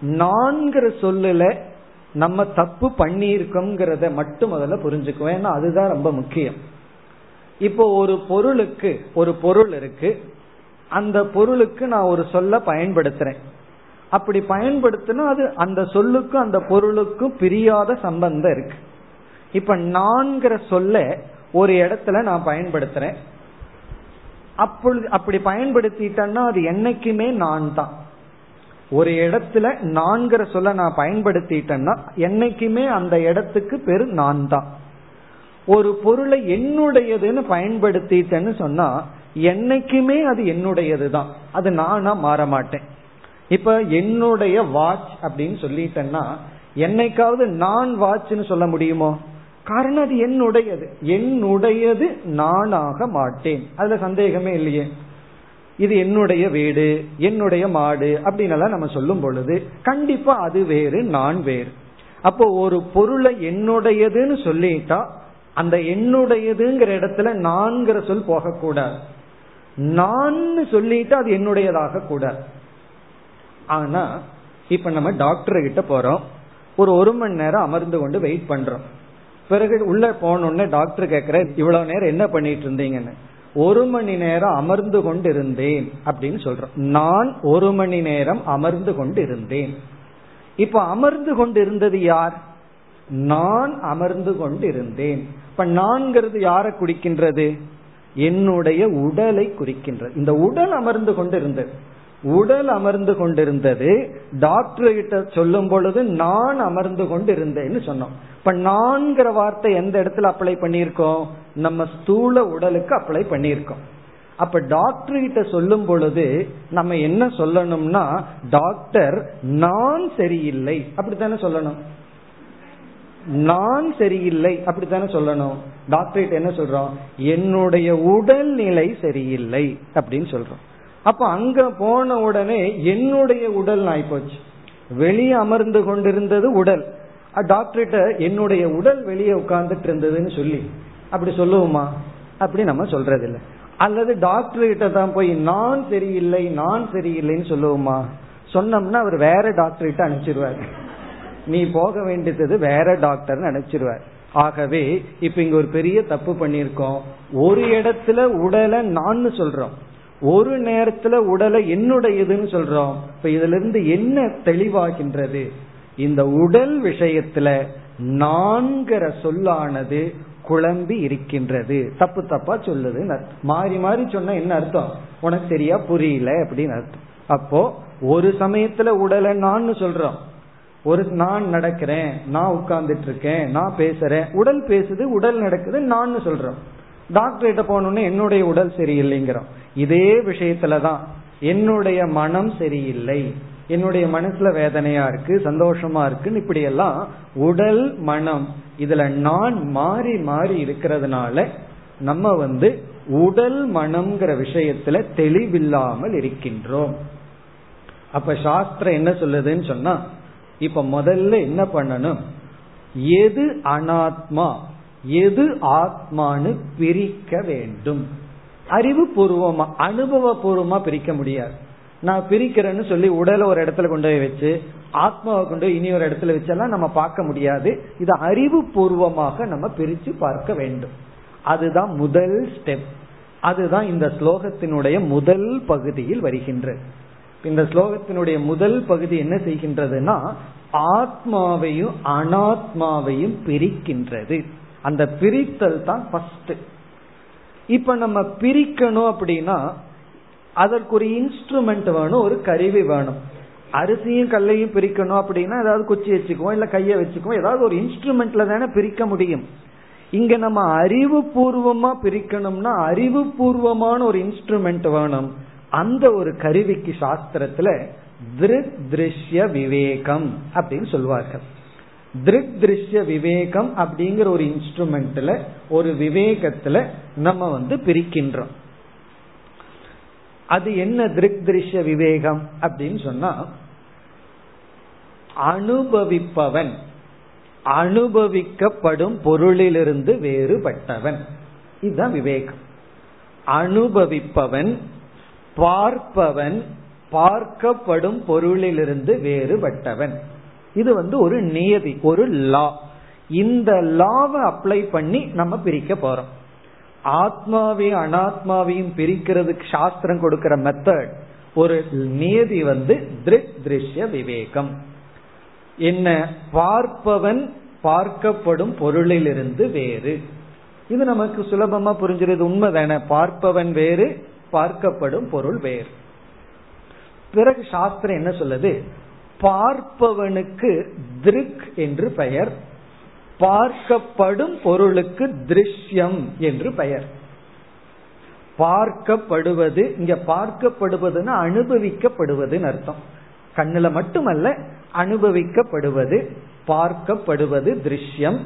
Speaker 1: நான்கிற சொல்லுல நம்ம தப்பு பண்ணியிருக்கோங்கிறத மட்டும் முதல்ல புரிஞ்சுக்குவோம். ஏன்னா அதுதான் ரொம்ப முக்கியம். இப்போ ஒரு பொருளுக்கு ஒரு பொருள் இருக்கு. அந்த பொருளுக்கு நான் ஒரு சொல்ல பயன்படுத்துறேன். அப்படி பயன்படுத்தினா அது அந்த சொல்லுக்கும் அந்த பொருளுக்கும் பிரியாத சம்பந்தம் இருக்கு. இப்ப நான்கிற சொல்ல ஒரு இடத்துல நான் பயன்படுத்துறேன். அப்பொழுது அப்படி பயன்படுத்திட்டேன்னா அது என்னைக்குமே நான் தான் ஒரு இடத்துல நான்கிற சொல்ல நான் பயன்படுத்திட்டேன்னா என்னைக்குமே அந்த இடத்துக்கு பெரு நான் தான் ஒரு பொருளை என்னுடையதுன்னு பயன்படுத்திட்டேன்னு சொன்னா என்னைக்குமே அது என்னுடையது தான் அது நானா மாற மாட்டேன். இப்ப என்னுடைய வாட்ச் அப்படின்னு சொல்லிட்டேன்னா என்னைக்காவது நான் வாட்ச்னு சொல்ல முடியுமோ? காரணம் அது என்னுடையது. என்னுடையது நானாக மாட்டேன். அதுல சந்தேகமே இல்லையே. இது என்னுடைய வீடு என்னுடைய மாடு அப்படின்னு நம்ம சொல்லும் பொழுது கண்டிப்பா அது வேறு நான் வேறு. அப்போ ஒரு பொருளை என்னுடையதுன்னு சொல்லிட்டா அந்த என்னுடையதுங்கிற இடத்துல நான்கிற சொல் போகக்கூடாது. நான் சொல்லிட்டு அது என்னுடையதாக கூடாது ஆனா இப்ப நம்ம டாக்டர் கிட்ட போறோம். ஒரு ஒரு மணி நேரம் அமர்ந்து கொண்டு வெயிட் பண்றோம். பிறகு உள்ள போனோடனே டாக்டர் கேக்குற இவ்வளவு நேரம் என்ன பண்ணிட்டு இருந்தீங்கன்னு. ஒரு மணி நேரம் அமர்ந்து கொண்டு இருந்தேன் அப்படின்னு சொல்றோம். நான் ஒரு மணி நேரம் அமர்ந்து கொண்டு இருந்தேன் இப்ப அமர்ந்து கொண்டிருந்தது யார்? நான் அமர்ந்து கொண்டு இருந்தேன் இப்ப நான்கிறது யாரை குறிக்கின்றது? என்னுடைய உடலை குறிக்கின்றது. இந்த உடல் அமர்ந்து கொண்டு இருந்தது உடல் அமர்ந்து கொண்டிருந்தது. டாக்டர் கிட்ட சொல்லும் பொழுது நான் அமர்ந்து கொண்டு இருந்தேன்னு சொன்னோம். இப்ப நான்கிற வார்த்தை எந்த இடத்துல அப்ளை பண்ணியிருக்கோம்? நம்ம ஸ்தூல உடலுக்கு அப்ளை பண்ணியிருக்கோம். அப்ப டாக்டர் கிட்ட சொல்லும் பொழுது நம்ம என்ன சொல்லணும்னா டாக்டர் நான் சரியில்லை. அப்படித்தானே சொல்லணும். நான் சரியில்லை. அப்படித்தானே சொல்லணும். டாக்டர் என்ன சொல்றோம்? என்னுடைய உடல்நிலை சரியில்லை. அப்படின்னு சொல்றோம். அப்ப அங்க போன உடனே என்னுடைய உடல் ஆயிப்போச்சு வெளியே அமர்ந்து கொண்டிருந்தது உடல். டாக்டர்கிட்ட என்னுடைய உடல் வெளியே உட்கார்ந்துட்டு இருந்ததுன்னு சொல்லி அப்படி சொல்லுவோமா? அப்படி நம்ம சொல்றது அல்லது டாக்டர் கிட்ட தான் போய் நான் சரியில்லை நான் சரியில்லைன்னு சொல்லுவோமா? சொன்னோம்னா அவர் வேற டாக்டர் கிட்ட அனுப்பிச்சிருவார். நீ போக வேண்டியது வேற டாக்டர் அனுப்பிச்சிருவார். ஆகவே இப்ப இங்க ஒரு பெரிய தப்பு பண்ணிருக்கோம் ஒரு இடத்துல உடலை நான் சொல்றோம். ஒரு நேரத்துல உடலை என்னுடையதுன்னு சொல்றோம். இப்ப இதுல இருந்து என்ன தெளிவாகின்றது? இந்த உடல் விஷயத்துல நான்கிற சொல்லானது குழம்பி இருக்கின்றது. தப்பு தப்பா சொல்லுதுன்னு அர்த்தம். மாறி மாறி சொன்ன என்ன அர்த்தம்? உனக்கு சரியா புரியல அப்படின்னு அர்த்தம். அப்போ ஒரு சமயத்துல உடலை நான் சொல்றோம். ஒரு நான் நடக்கிறேன் நான் உட்கார்ந்துட்டு இருக்கேன் நான் பேசுறேன் உடல் பேசுது உடல் நடக்குது நான் சொல்றோம். டாக்டர் கிட்ட போனோடனே என்னுடைய உடல் சரியில்லைங்கிறோம். இதே விஷயத்துலதான் என்னுடைய மனம் சரியில்லை. என்னுடைய மனசுல வேதனையா இருக்கு சந்தோஷமா இருக்குன்னு இப்படி எல்லாம் உடல் மனம் இதுல நான் மாறி மாறி இருக்கிறதுனால நம்ம வந்து உடல் மனம்ங்கிற விஷயத்துல தெளிவில்லாமல் இருக்கின்றோம். அப்ப சாஸ்திரம் என்ன சொல்லுதுன்னு சொன்னா இப்ப முதல்ல என்ன பண்ணணும்? எது அனாத்மா எது ஆத்மானு பிரிக்க வேண்டும். அறிவு பூர்வமா அனுபவ பூர்வமா பிரிக்க முடியாது. நான் பிரிக்கிறேன்னு சொல்லி உடலை ஒரு இடத்துல கொண்டு போய் வச்சு ஆத்மாவை கொண்டு போய் இனி ஒரு இடத்துல வச்செல்லாம் நம்ம பார்க்க முடியாது. இது அறிவு பூர்வமாக நம்ம பிரிச்சு பார்க்க வேண்டும். அதுதான் முதல் ஸ்டெப் அதுதான் இந்த ஸ்லோகத்தினுடைய முதல் பகுதியில் வருகின்றது இந்த ஸ்லோகத்தினுடைய முதல் பகுதி என்ன செய்கின்றதுன்னா ஆத்மாவையும் அனாத்மாவையும் பிரிக்கின்றது. அந்த பிரித்தல் தான் ஃபர்ஸ்ட் இப்ப நம்ம பிரிக்கணும் அப்படின்னா அதற்கு ஒரு இன்ஸ்ட்ருமெண்ட் வேணும் ஒரு கருவி வேணும். அரிசியும் கல்லையும் பிரிக்கணும் அப்படின்னா ஏதாவது குச்சி வச்சுக்குவோம் இல்ல கையை வச்சுக்குவோம் ஏதாவது ஒரு இன்ஸ்ட்ருமெண்ட்ல தானே பிரிக்க முடியும். இங்க நம்ம அறிவு பூர்வமா பிரிக்கணும்னா அறிவு பூர்வமான ஒரு இன்ஸ்ட்ருமெண்ட் வேணும். அந்த ஒரு கருவிக்கு சாஸ்திரத்துல திருக் திருஷ்ய விவேகம் அப்படின்னு சொல்வார்கள். திருக் திருஷ்ய விவேகம் அப்படிங்கிற ஒரு இன்ஸ்ட்ருமெண்ட்ல ஒரு விவேகத்துல நம்ம வந்து பிரிக்கின்றோம். அது என்ன திருக் திருஷ்ய விவேகம் அப்படின்னு சொன்னா அனுபவிப்பவன் அனுபவிக்கப்படும் பொருளிலிருந்து வேறுபட்டவன். இதுதான் விவேகம். அனுபவிப்பவன் பார்ப்பவன் பார்க்கப்படும் பொருளிலிருந்து வேறுபட்டவன். இது வந்து ஒரு நியதி ஒரு லா. இந்த லாவை அப்ளை பண்ணி நம்ம பிரிக்க போறோம். ஆத்மாவையும் அனாத்மாவையும் பிரிக்கிறதுக்கு சாஸ்திரம் கொடுக்கிற மெத்தட் ஒரு நியதி வந்து திருக் திருஷ்ய விவேகம். என்ன பார்ப்பவன் பார்க்கப்படும் பொருளிலிருந்து வேறு. இது நமக்கு சுலபமா புரிஞ்சிருது உண்மைதானே பார்ப்பவன் வேறு பார்க்கப்படும் பொருள் வேறு. பிறகு சாஸ்திரம் என்ன சொல்லுது? பார்ப்பவனுக்கு திருக் என்று பெயர். பார்க்கப்படும் பொருளுக்கு திருஷ்யம் என்று பெயர். பார்க்கப்படுவது இங்க பார்க்கப்படுவதுன்னு அனுபவிக்கப்படுவதுன்னு அர்த்தம். கண்ணுல மட்டுமல்ல அனுபவிக்கப்படுவது பார்க்கப்படுவது திருஷ்யம்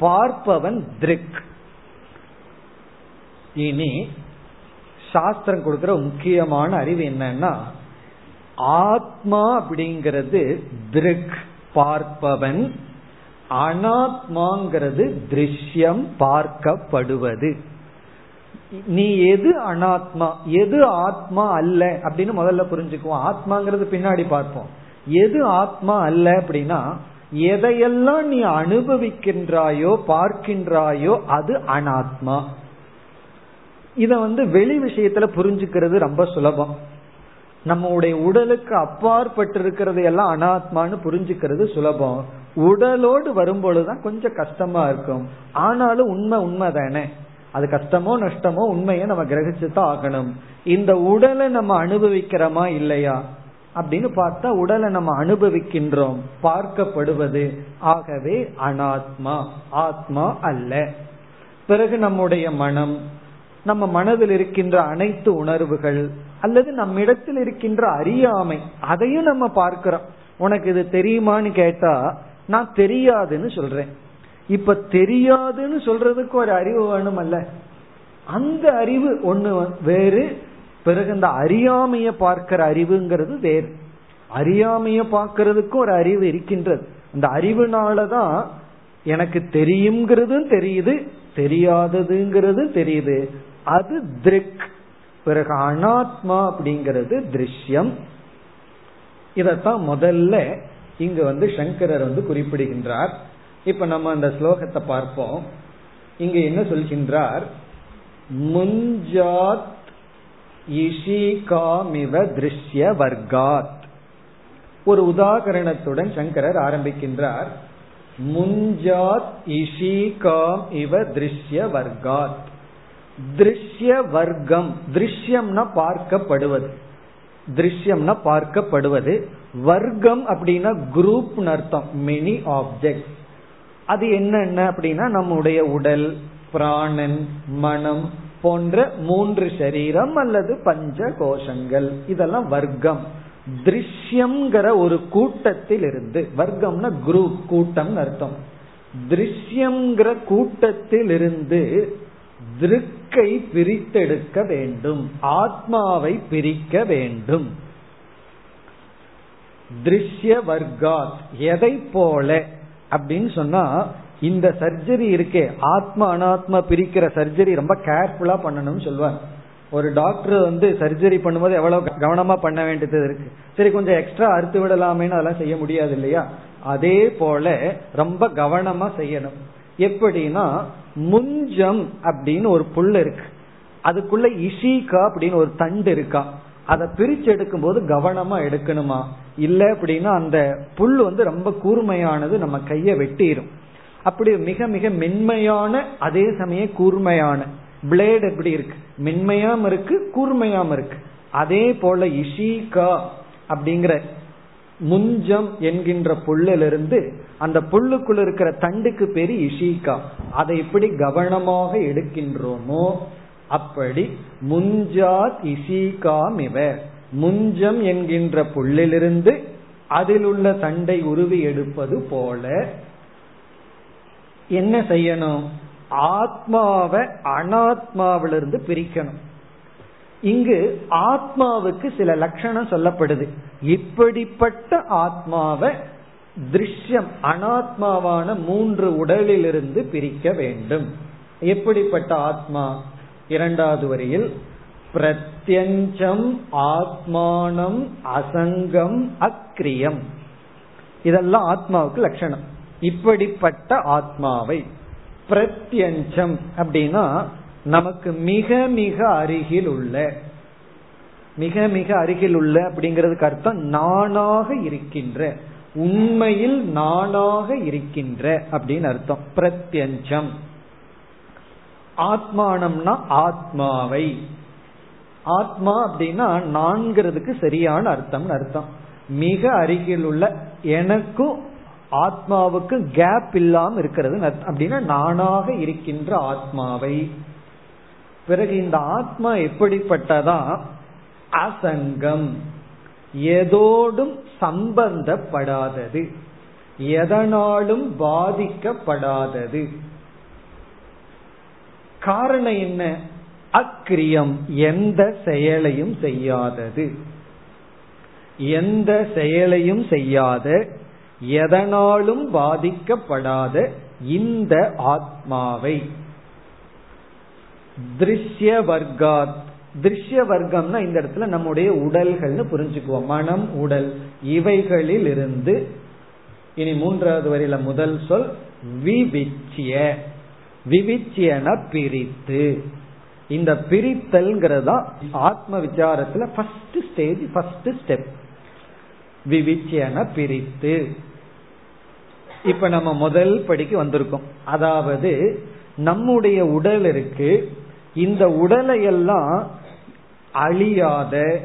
Speaker 1: பார்ப்பவன் திருக். இனி சாஸ்திரம் கொடுக்கிற முக்கியமான அறிவு என்னன்னா ஆத்மா அப்படிங்கிறது திருக் பார்ப்பவன் அனாத்மாங்கிறது திருஷ்யம் பார்க்கப்படுவது. நீ எது அனாத்மா எது ஆத்மா அல்ல அப்படின்னு முதல்ல புரிஞ்சுக்குவோம். ஆத்மாங்கிறது பின்னாடி பார்ப்போம். எது ஆத்மா அல்ல அப்படின்னா எதையெல்லாம் நீ அனுபவிக்கின்றாயோ பார்க்கின்றாயோ அது அனாத்மா. இத வந்து வெளி விஷயத்துல புரிஞ்சுக்கிறது ரொம்ப சுலபம். நம்முடைய உடலுக்கு அப்பாற்பட்டிருக்கிறது எல்லாம் அனாத்மான்னு புரிஞ்சுக்கிறது சுலபம். உடலோடு வரும்பொழுதுதான் கொஞ்சம் கஷ்டமா இருக்கும். ஆனாலும் உண்மை உண்மை தானே அது கஷ்டமோ நஷ்டமோ உண்மையை நம்ம கிரகிச்சு தான் ஆகணும். இந்த உடலை நம்ம அனுபவிக்கிறோமா இல்லையா? அப்படின்னு பார்த்தா உடலை நம்ம அனுபவிக்கின்றோம். பார்க்கப்படுவது ஆகவே அனாத்மா. ஆத்மா அல்ல. பிறகு நம்முடைய மனம் நம்ம மனதில் இருக்கின்ற அனைத்து உணர்வுகள் அல்லது நம்மிடத்தில் இருக்கின்ற அறியாமை அதையும் நம்ம பார்க்கிறோம். உனக்கு இது தெரியுமான்னு கேட்டா நான் தெரியாதுன்னு சொல்றேன். இப்ப தெரியாதுன்னு சொல்றதுக்கு ஒரு அறிவு வேணும் அல்ல அந்த அறிவு ஒண்ணு வேறு பிறகு இந்த அறியாமைய பார்க்கிற அறிவுங்கிறது வேறு. அறியாமைய பார்க்கறதுக்கும் ஒரு அறிவு இருக்கின்றது. அந்த அறிவுனாலதான் எனக்கு தெரியுங்கிறதும் தெரியுது தெரியாததுங்கிறது தெரியுது. அது திருக். பிறகு அனாத்மா அப்படிங்கிறது திருஷ்யம். இதத்தான் முதல்ல இங்க வந்து சங்கரர் வந்து குறிப்பிடுகின்றார். இப்ப நம்ம அந்த ஸ்லோகத்தை பார்ப்போம். இங்க என்ன சொல்கின்றார்? முஞ்சாத் இஷிகாமிவ திருஷ்ய வர்க்காத் ஒரு உதாகரணத்துடன் சங்கரர் ஆரம்பிக்கின்றார். முஞ்சாத் இஷிகாம் இவ திருஷ்ய வர்க்காத் திருஷ்ய வர்க்கம் திருஷ்யம்னா பார்க்கப்படுவது. திருஷ்யம்னா பார்க்கப்படுவது. வர்க்கம் அப்படின்னா குரூப் அர்த்தம். மெனி ஆப்ஜெக்ட் அது என்னென்ன அப்படின்னா நம்முடைய உடல் பிராணன் மனம் போன்ற மூன்று சரீரம் அல்லது பஞ்ச கோஷங்கள் இதெல்லாம் வர்க்கம். திருஷ்யம்ங்கிற ஒரு கூட்டத்தில் இருந்து வர்க்கம்னா குரூப் கூட்டம் அர்த்தம். திருஷ்யம்ங்கிற கூட்டத்தில் இருந்து திருக்கை பிரித்தெடுக்க வேண்டும். ஆத்மாவை பிரிக்க வேண்டும். திருஷ்ய வர்க்காத் எதை போல? அப்படின்னு சொன்னா இந்த சர்ஜரி இருக்கே. ஆத்மா அனாத்மா பிரிக்கிற சர்ஜரி ரொம்ப கேர்ஃபுல்லா பண்ணணும்னு சொல்லுவாங்க ஒரு டாக்டர் வந்து சர்ஜரி பண்ணும்போது எவ்வளவு கவனமா பண்ண வேண்டியது இருக்கு. சரி கொஞ்சம் எக்ஸ்ட்ரா அறுத்து விடலாமேன்னு அதெல்லாம் செய்ய முடியாது இல்லையா? அதே போல ரொம்ப கவனமா செய்யணும். எப்படின்னா முஞ்சம் அப்படின்னு ஒரு புல் இருக்கு. அதுக்குள்ள இஷிகா அப்படின்னு ஒரு தண்டு இருக்கா? அதை பிரிச்சு எடுக்கும் போது கவனமா எடுக்கணுமா? இல்ல அப்படின்னா அந்த புல் வந்து ரொம்ப கூர்மையானது நம்ம கைய வெட்டிடும் அப்படி மிக மிக மென்மையான அதே சமயம் கூர்மையான. பிளேடு எப்படி இருக்கு? மென்மையாம் இருக்கு கூர்மையாம் இருக்கு. அதே போல இஷிகா அப்படிங்கிற முஞ்சம் என்கின்ற புல்லிலிருந்து அந்த புல்லுக்குள்ள இருக்கிற தண்டுக்கு பேரு இஷிகா. அதை எப்படி கவனமாக எடுக்கின்றோமோ அப்படி முஞ்சாத் இஷிகாமிவ. முஞ்சம் என்கின்ற புல்லிலிருந்து அதில் உள்ள தண்டை உருவி எடுப்பது போல என்ன செய்யணும்? ஆத்மாவை அனாத்மாவிலிருந்து பிரிக்கணும். இங்கு ஆத்மாவுக்கு சில லட்சணம் சொல்லப்படுது. இப்படிப்பட்ட ஆத்மாவை திருஷ்யம் அனாத்மாவான மூன்று உடலிலிருந்து பிரிக்க வேண்டும். எப்படிப்பட்ட ஆத்மா? இரண்டாவது வரியில் பிரத்யஞ்சம் ஆத்மானம் அசங்கம் அக்ரியம். இதெல்லாம் ஆத்மாவுக்கு லட்சணம். இப்படிப்பட்ட ஆத்மாவை பிரத்யஞ்சம் அப்படின்னா நமக்கு மிக மிக அருகில் உள்ள மிக மிக அருகில் உள்ள அப்படிங்கிறதுக்கு அர்த்தம் நானாக இருக்கின்ற உண்மையில் நானாக இருக்கின்ற அப்படின்னு அர்த்தம். பிரத்யஞ்சம். ஆத்மானம்னா ஆத்மாவை. ஆத்மா அப்படின்னா நான்கிறதுக்கு சரியான அர்த்தம்னு அர்த்தம். மிக அருகில் உள்ள எனக்கும் ஆத்மாவுக்கு கேப் இல்லாம இருக்கிறது அப்படின்னா நானாக இருக்கின்ற ஆத்மாவை. பிறகு இந்த ஆத்மா எப்படிப்பட்டதா? அசங்கம். எதோடும் சம்பந்தப்படாதது. எதனாலும் பாதிக்கப்படாதது. காரணம் என்ன? அக்கிரியம் எந்த செயலையும் செய்யாதது. எந்த செயலையும் செய்யாத எதனாலும் பாதிக்கப்படாத இந்த ஆத்மாவை. திருஷ்ய வர்க்காத் திருஷ்ய வர்க்கம்னா இந்த இடத்துல நம்முடைய உடல்கள்னு புரிஞ்சுக்குவோம். மனம் உடல் இவைகளில் இருந்து இனி மூன்றாவது வரையில முதல் சொல் விவிச்சிய. விவிச்சியன பிரித்து. இந்த பிரித்தல்ங்கிறதா ஆத்ம விசாரத்துல ஃபர்ஸ்ட் ஸ்டேஜ் ஃபர்ஸ்ட் ஸ்டெப் விவிச்சியன பிரித்து. இப்ப நம்ம முதல் படிக்கு வந்திருக்கோம். அதாவது நம்முடைய உடல் இருக்கு. இந்த உடலை எல்லாம் அழியாத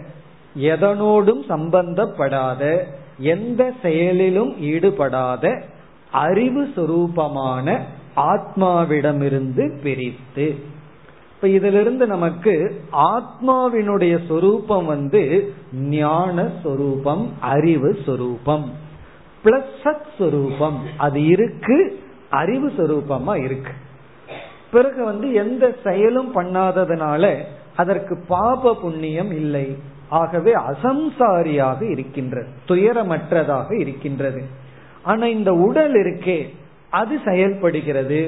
Speaker 1: எதனோடும் சம்பந்தப்படாத எந்த செயலிலும் ஈடுபடாத அறிவு சுரூபமான ஆத்மாவிடமிருந்து பிரித்து. இப்ப இதிலிருந்து நமக்கு ஆத்மாவினுடைய சொரூபம் வந்து ஞான சொரூபம் அறிவு சொரூபம். பிளஸ் சத் சொரூபம். அது இருக்கு அறிவு சொரூபமா இருக்கு. பிறகு வந்து எந்த செயலும் பண்ணாததுனால அதற்கு பாப புண்ணியம் இல்லை. ஆகவே அசம்சாரியாக இருக்கின்றது. துயரமற்றதாக இருக்கின்றது. ஆனா இந்த உடல் இருக்கே அது செயல்படுகிறது.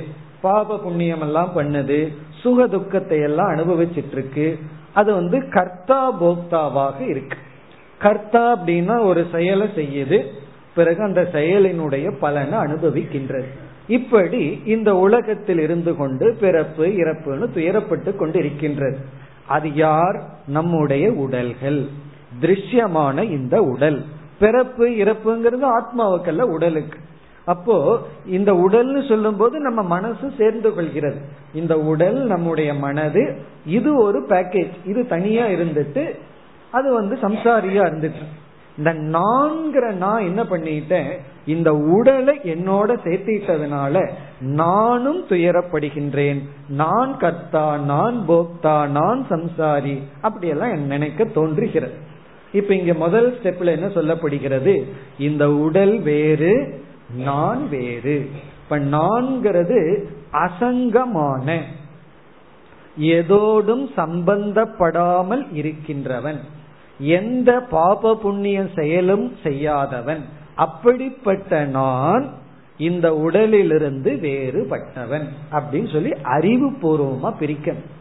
Speaker 1: பாப புண்ணியம் எல்லாம் பண்ணுது. சுக துக்கத்தை எல்லாம் அனுபவிச்சிட்டு இருக்கு அது வந்து கர்த்தா போக்தாவாக இருக்கு. கர்த்தா அப்படின்னா ஒரு செயலை செய்யுது. பிறகு அந்த செயலினுடைய பலனை அனுபவிக்கின்றது. இப்படி இந்த உலகத்தில் இருந்து கொண்டு பிறப்பு இறப்புன்னு துயரப்பட்டு கொண்டு இருக்கின்றது அது யார்? நம்முடைய உடல்கள். திருஷ்யமான இந்த உடல். பிறப்பு இறப்புங்கிறது ஆத்மாவுக்கல்ல உடலுக்கு. அப்போ இந்த உடல்னு சொல்லும் போது நம்ம மனசு சேர்ந்து கொள்கிறது. இந்த உடல் நம்முடைய மனது இது ஒரு பேக்கேஜ் இது தனியா இருந்துட்டு அது வந்து சம்சாரியா இருந்துட்டு இந்த நான்கிற நான் என்ன பண்ணிட்டேன்? இந்த உடலை என்னோட சேர்த்திட்டதுனால நானும் துயரப்படுகின்றேன். நான் கர்த்தா நான் போக்தா நான் சம்சாரி அப்படியெல்லாம் நினைக்க தோன்றுகிறது. இப்ப இங்க முதல் ஸ்டெப்ல என்ன சொல்லப்படுகிறது? இந்த உடல் வேறு நான் வேறு. இப்ப நான்கிறது அசங்கமான எதோடும் சம்பந்தப்படாமல் இருக்கின்றவன். எந்த பாப புண்ணிய செயலும் செய்யாதவன். அப்படிப்பட்ட நான் இந்த உடலிலிருந்து வேறுபட்டவன் அப்படின்னு சொல்லி அறிவுபூர்வமா பிரிக்கணும்.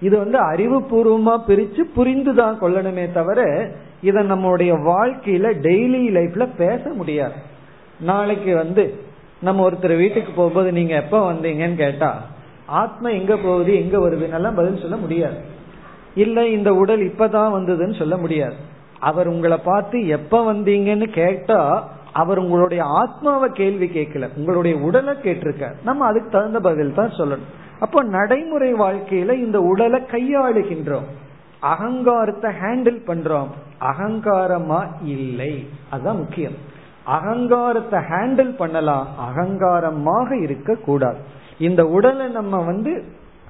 Speaker 1: இது வந்து அறிவுபூர்வமா பிரிச்சு புரிந்துதான் கொள்ளணுமே தவிர இதை நம்மளுடைய வாழ்க்கையில டெய்லி லைஃப்ல பேச முடியாது. நாளைக்கு வந்து நம்ம ஒருத்தர் வீட்டுக்கு போகும்போது நீங்க எப்ப வந்தீங்கன்னு கேட்டா ஆத்மா எங்க போகுது எங்க வருதுன்னெல்லாம் பதில் சொல்ல முடியாது. இல்ல இந்த உடல் இப்பதான் வந்ததுன்னு சொல்ல முடியாது. அவர் உங்களை பார்த்து எப்ப வந்தீங்கன்னு கேட்டா அவர் உங்களுடைய ஆத்மாவை கேள்வி கேட்கல. உங்களுடைய உடலை கேட்டிருக்க நம்ம அதுக்கு தகுந்த பதில் தான் சொல்லணும். அப்போ நடைமுறை வாழ்க்கையில இந்த உடலை கையாளுகின்றோம். அகங்காரத்தை ஹேண்டில் பண்றோம். அகங்காரமா இல்லை. அதுதான் முக்கியம். அகங்காரத்தை ஹேண்டில் பண்ணலாம். அகங்காரமாக இருக்க கூடாது இந்த உடலை நம்ம வந்து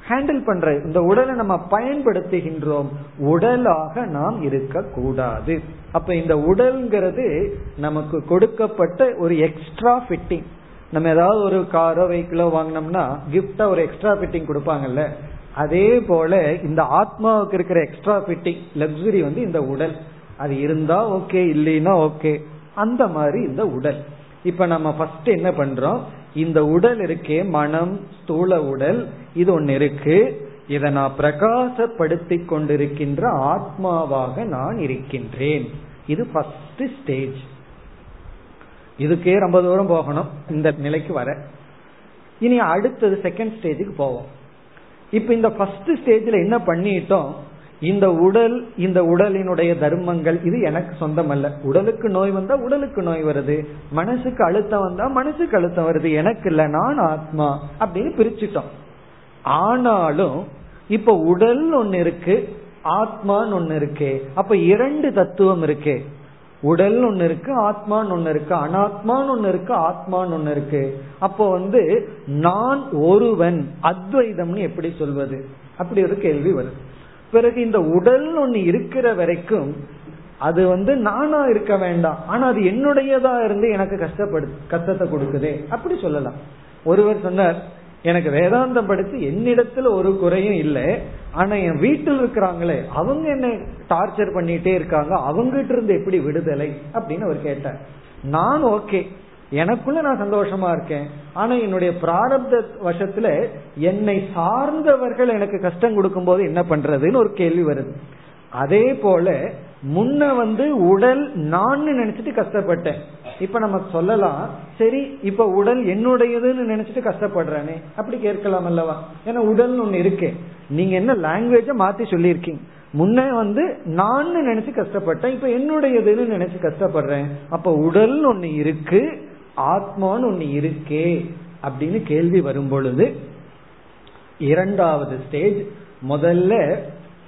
Speaker 1: ஹேண்டில் பண்ற இந்த உடலை நம்ம பயன்படுத்துகின்றோம். உடலாக நாம் இருக்கக்கூடாது. அப்ப இந்த உடல்ங்கிறது நமக்கு கொடுக்கப்பட்ட ஒரு எக்ஸ்ட்ரா ஃபிட்டிங் நம்ம ஏதாவது ஒரு காரோ வெஹிக்கிளோ வாங்கினோம்னா கிஃப்டா ஒரு எக்ஸ்ட்ரா ஃபிட்டிங் கொடுப்பாங்கல்ல? அதே போல இந்த ஆத்மாவுக்கு இருக்கிற எக்ஸ்ட்ரா ஃபிட்டிங் லக்ஸுரி வந்து இந்த உடல். அது இருந்தா ஓகே இல்லைன்னா ஓகே அந்த மாதிரி இந்த உடல். இப்ப நம்ம ஃபர்ஸ்ட் என்ன பண்றோம்? இந்த உடல் இருக்கே மனம் ஸ்தூல உடல் இது ஒன்னு இருக்கு. இதை நான் பிரகாசப்படுத்தி கொண்டிருக்கின்ற ஆத்மாவாக நான் இருக்கின்றேன். இது ஃபர்ஸ்ட் ஸ்டேஜ் இதுக்கே ரொம்ப தூரம் போகணும். இந்த நிலைக்கு வர. இனி அடுத்தது செகண்ட் ஸ்டேஜுக்கு போவோம். இப்ப இந்த ஃபர்ஸ்ட் ஸ்டேஜ்ல என்ன பண்ணிட்டோம்? இந்த உடல் இந்த உடலினுடைய தர்மங்கள் இது எனக்கு சொந்தம் அல்ல உடலுக்கு நோய் வந்தா உடலுக்கு நோய் வருது. மனசுக்கு அழுத்தம் வந்தா மனசுக்கு அழுத்தம் வருது. எனக்கு இல்ல நான் ஆத்மா அப்படின்னு பிரிச்சுட்டோம். ஆனாலும் இப்ப உடல் ஒன்னு இருக்கு ஆத்மான்னு ஒன்னு இருக்கு. அப்ப இரண்டு தத்துவம் இருக்கு. உடல் ஒன்னு இருக்கு ஆத்மான்னு ஒன்னு இருக்கு அனாத்மான்னு ஒன்னு இருக்கு ஆத்மான்னு ஒன்னு இருக்கு. அப்போ வந்து நான் ஒருவன் அத்வைதம்னு எப்படி சொல்வது? அப்படி ஒரு கேள்வி வருது. பிறகு இந்த உடல் ஒண்ணு இருக்கிற வரைக்கும் அது வந்து நானா இருக்க வேண்டாம். ஆனா அது என்னுடையதா இருந்து எனக்கு கஷ்டப்படு கஷ்டத்தை கொடுக்குதே. அப்படி சொல்லலாம். ஒருவர் சொன்னார் எனக்கு வேதாந்தம் படிச்சு என்னிடத்துல ஒரு குறையும் இல்லை. ஆனா என் வீட்டில் இருக்கிறாங்களே அவங்க என்ன டார்ச்சர் பண்ணிட்டே இருக்காங்க. அவங்ககிட்ட இருந்து எப்படி விடுதலை? அப்படின்னு அவர் கேட்டார். நான் ஓகே எனக்குள்ள நான் சந்தோஷமா இருக்கேன். ஆனா என்னுடைய பிராரப்த வசத்துல என்னை சார்ந்தவர்கள் எனக்கு கஷ்டம் கொடுக்கும் போது என்ன பண்றதுன்னு ஒரு கேள்வி வருது. அதே போல முன்ன வந்து உடல் நான் நினைச்சிட்டு கஷ்டப்பட்டேன். இப்ப நம்ம சொல்லலாம் சரி இப்ப உடல் என்னுடையதுன்னு நினைச்சிட்டு கஷ்டப்படுறேனே. அப்படி கேட்கலாம் அல்லவா? ஏன்னா உடல் ஒண்ணு இருக்கு. நீங்க என்ன லாங்குவேஜ மாத்தி சொல்லியிருக்கீங்க? முன்ன வந்து நான் நினைச்சு கஷ்டப்பட்டேன் இப்ப என்னுடையதுன்னு நினைச்சு கஷ்டப்படுறேன். அப்ப உடல் ஒண்ணு இருக்கு ஆத்மான்னு ஒண்ணு இருக்கே அப்படின்னு கேள்வி வரும் பொழுது இரண்டாவது ஸ்டேஜ் முதல்ல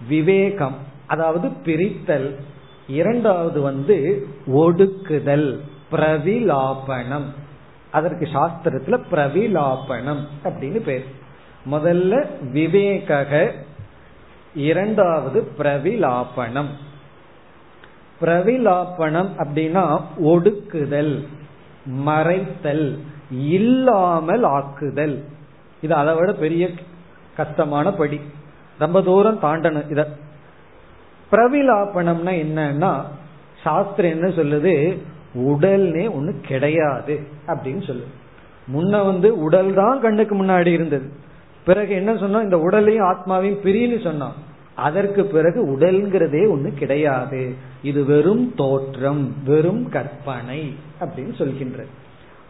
Speaker 1: விவேகம் அதாவது பிரித்தல். இரண்டாவது வந்து ஒடுக்குதல் பிரவிலாபனம். அதற்கு சாஸ்திரத்துல பிரவிலாபனம் அப்படின்னு பேர். முதல்ல விவேக இரண்டாவது பிரவிலாபனம். பிரவிலாபனம் அப்படின்னா ஒடுக்குதல். மறைத்தல் இல்லாமல் ஆக்குதல். இது அதை விட பெரிய கஷ்டமான படி. ரொம்ப தூரம் தாண்டணும் இத. பிரவிலாபனம்னா என்னன்னா சாஸ்திரம் என்ன சொல்லுது? உடல்னே ஒண்ணு கிடையாது அப்படின்னு சொல்லுது. முன்ன வந்து உடல் தான் கண்ணுக்கு முன்னாடி இருந்தது. பிறகு என்ன சொன்னோம்? இந்த உடலையும் ஆத்மாவையும் பிரின்னு சொன்னான் அதற்கு பிறகு உடல்ங்கிறதே ஒண்ணு கிடையாது. இது வெறும் தோற்றம் வெறும் கற்பனை அப்படின்னு சொல்கின்ற.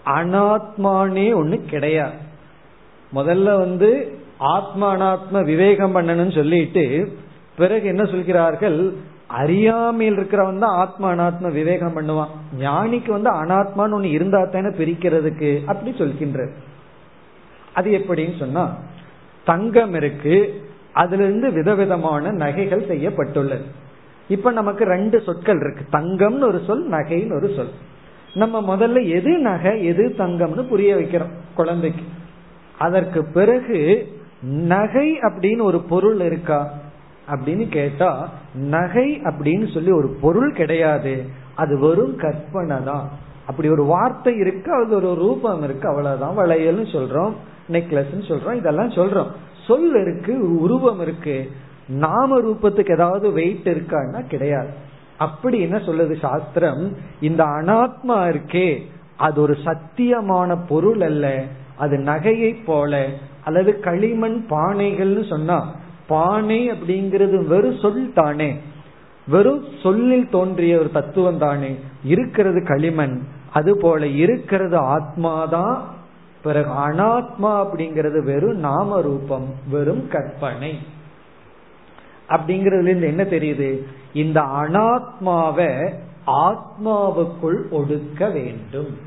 Speaker 1: அனாத்மானே ஒண்ணு கிடையாது. முதல்ல வந்து ஆத்மா அனாத்ம விவேகம் பண்ணணும்னு சொல்லிட்டு பிறகு என்ன சொல்கிறார்கள்? அறியாமையில் இருக்கிறவன் தான் ஆத்மா அனாத்ம விவேகம் பண்ணுவான். ஞானிக்கு வந்து அனாத்மான்னு ஒண்ணு இருந்தா தானே பிரிக்கிறதுக்கு அப்படி சொல்கின்ற. அது எப்படின்னு சொன்னா தங்கம் இருக்கு அதுல இருந்து விதவிதமான நகைகள் செய்யப்பட்டுள்ளது. இப்ப நமக்கு ரெண்டு சொற்கள் இருக்கு. தங்கம்னு ஒரு சொல் நகைன்னு ஒரு சொல். நம்ம முதல்ல எது நகை எது தங்கம்னு புரிய வைக்கிறோம் குழந்தைக்கு. அதற்கு பிறகு நகை அப்படின்னு ஒரு பொருள் இருக்கா அப்படின்னு கேட்டா நகை அப்படின்னு சொல்லி ஒரு பொருள் கிடையாது. அது வெறும் கற்பனை தான். அப்படி ஒரு வார்த்தை இருக்கு அது ஒரு ரூபம் இருக்கு அவ்வளவுதான். வளையல்னு சொல்றோம் நெக்லஸ் சொல்றோம் இதெல்லாம் சொல்றோம். சொல் இருக்கு உருவம் இருக்கு நாம ரூபத்துக்கு ஏதாவது வெயிட் இருக்கான்னா கிடையாது. அப்படி என்ன சொல்லுது சாஸ்திரம்? இந்த அனாத்மா இருக்கே அது ஒரு சத்தியமான பொருள் அல்ல. அது நகையை போல அல்லது களிமண் பானைகள்னு சொன்னா பானை அப்படிங்கிறது வெறும் சொல் தானே. வெறும் சொல்லில் தோன்றிய ஒரு தத்துவம் தானே. இருக்கிறது களிமண் அது போல இருக்கிறது ஆத்மாதான் பிறகு அனாத்மா அப்படிங்கிறது வெறும் நாம ரூபம் வெறும் கற்பனை. அப்படிங்கறதுல இருந்து என்ன தெரியுது? இந்த அனாத்மாவை ஆத்மாவுக்குள் ஒடுக்க வேண்டும்.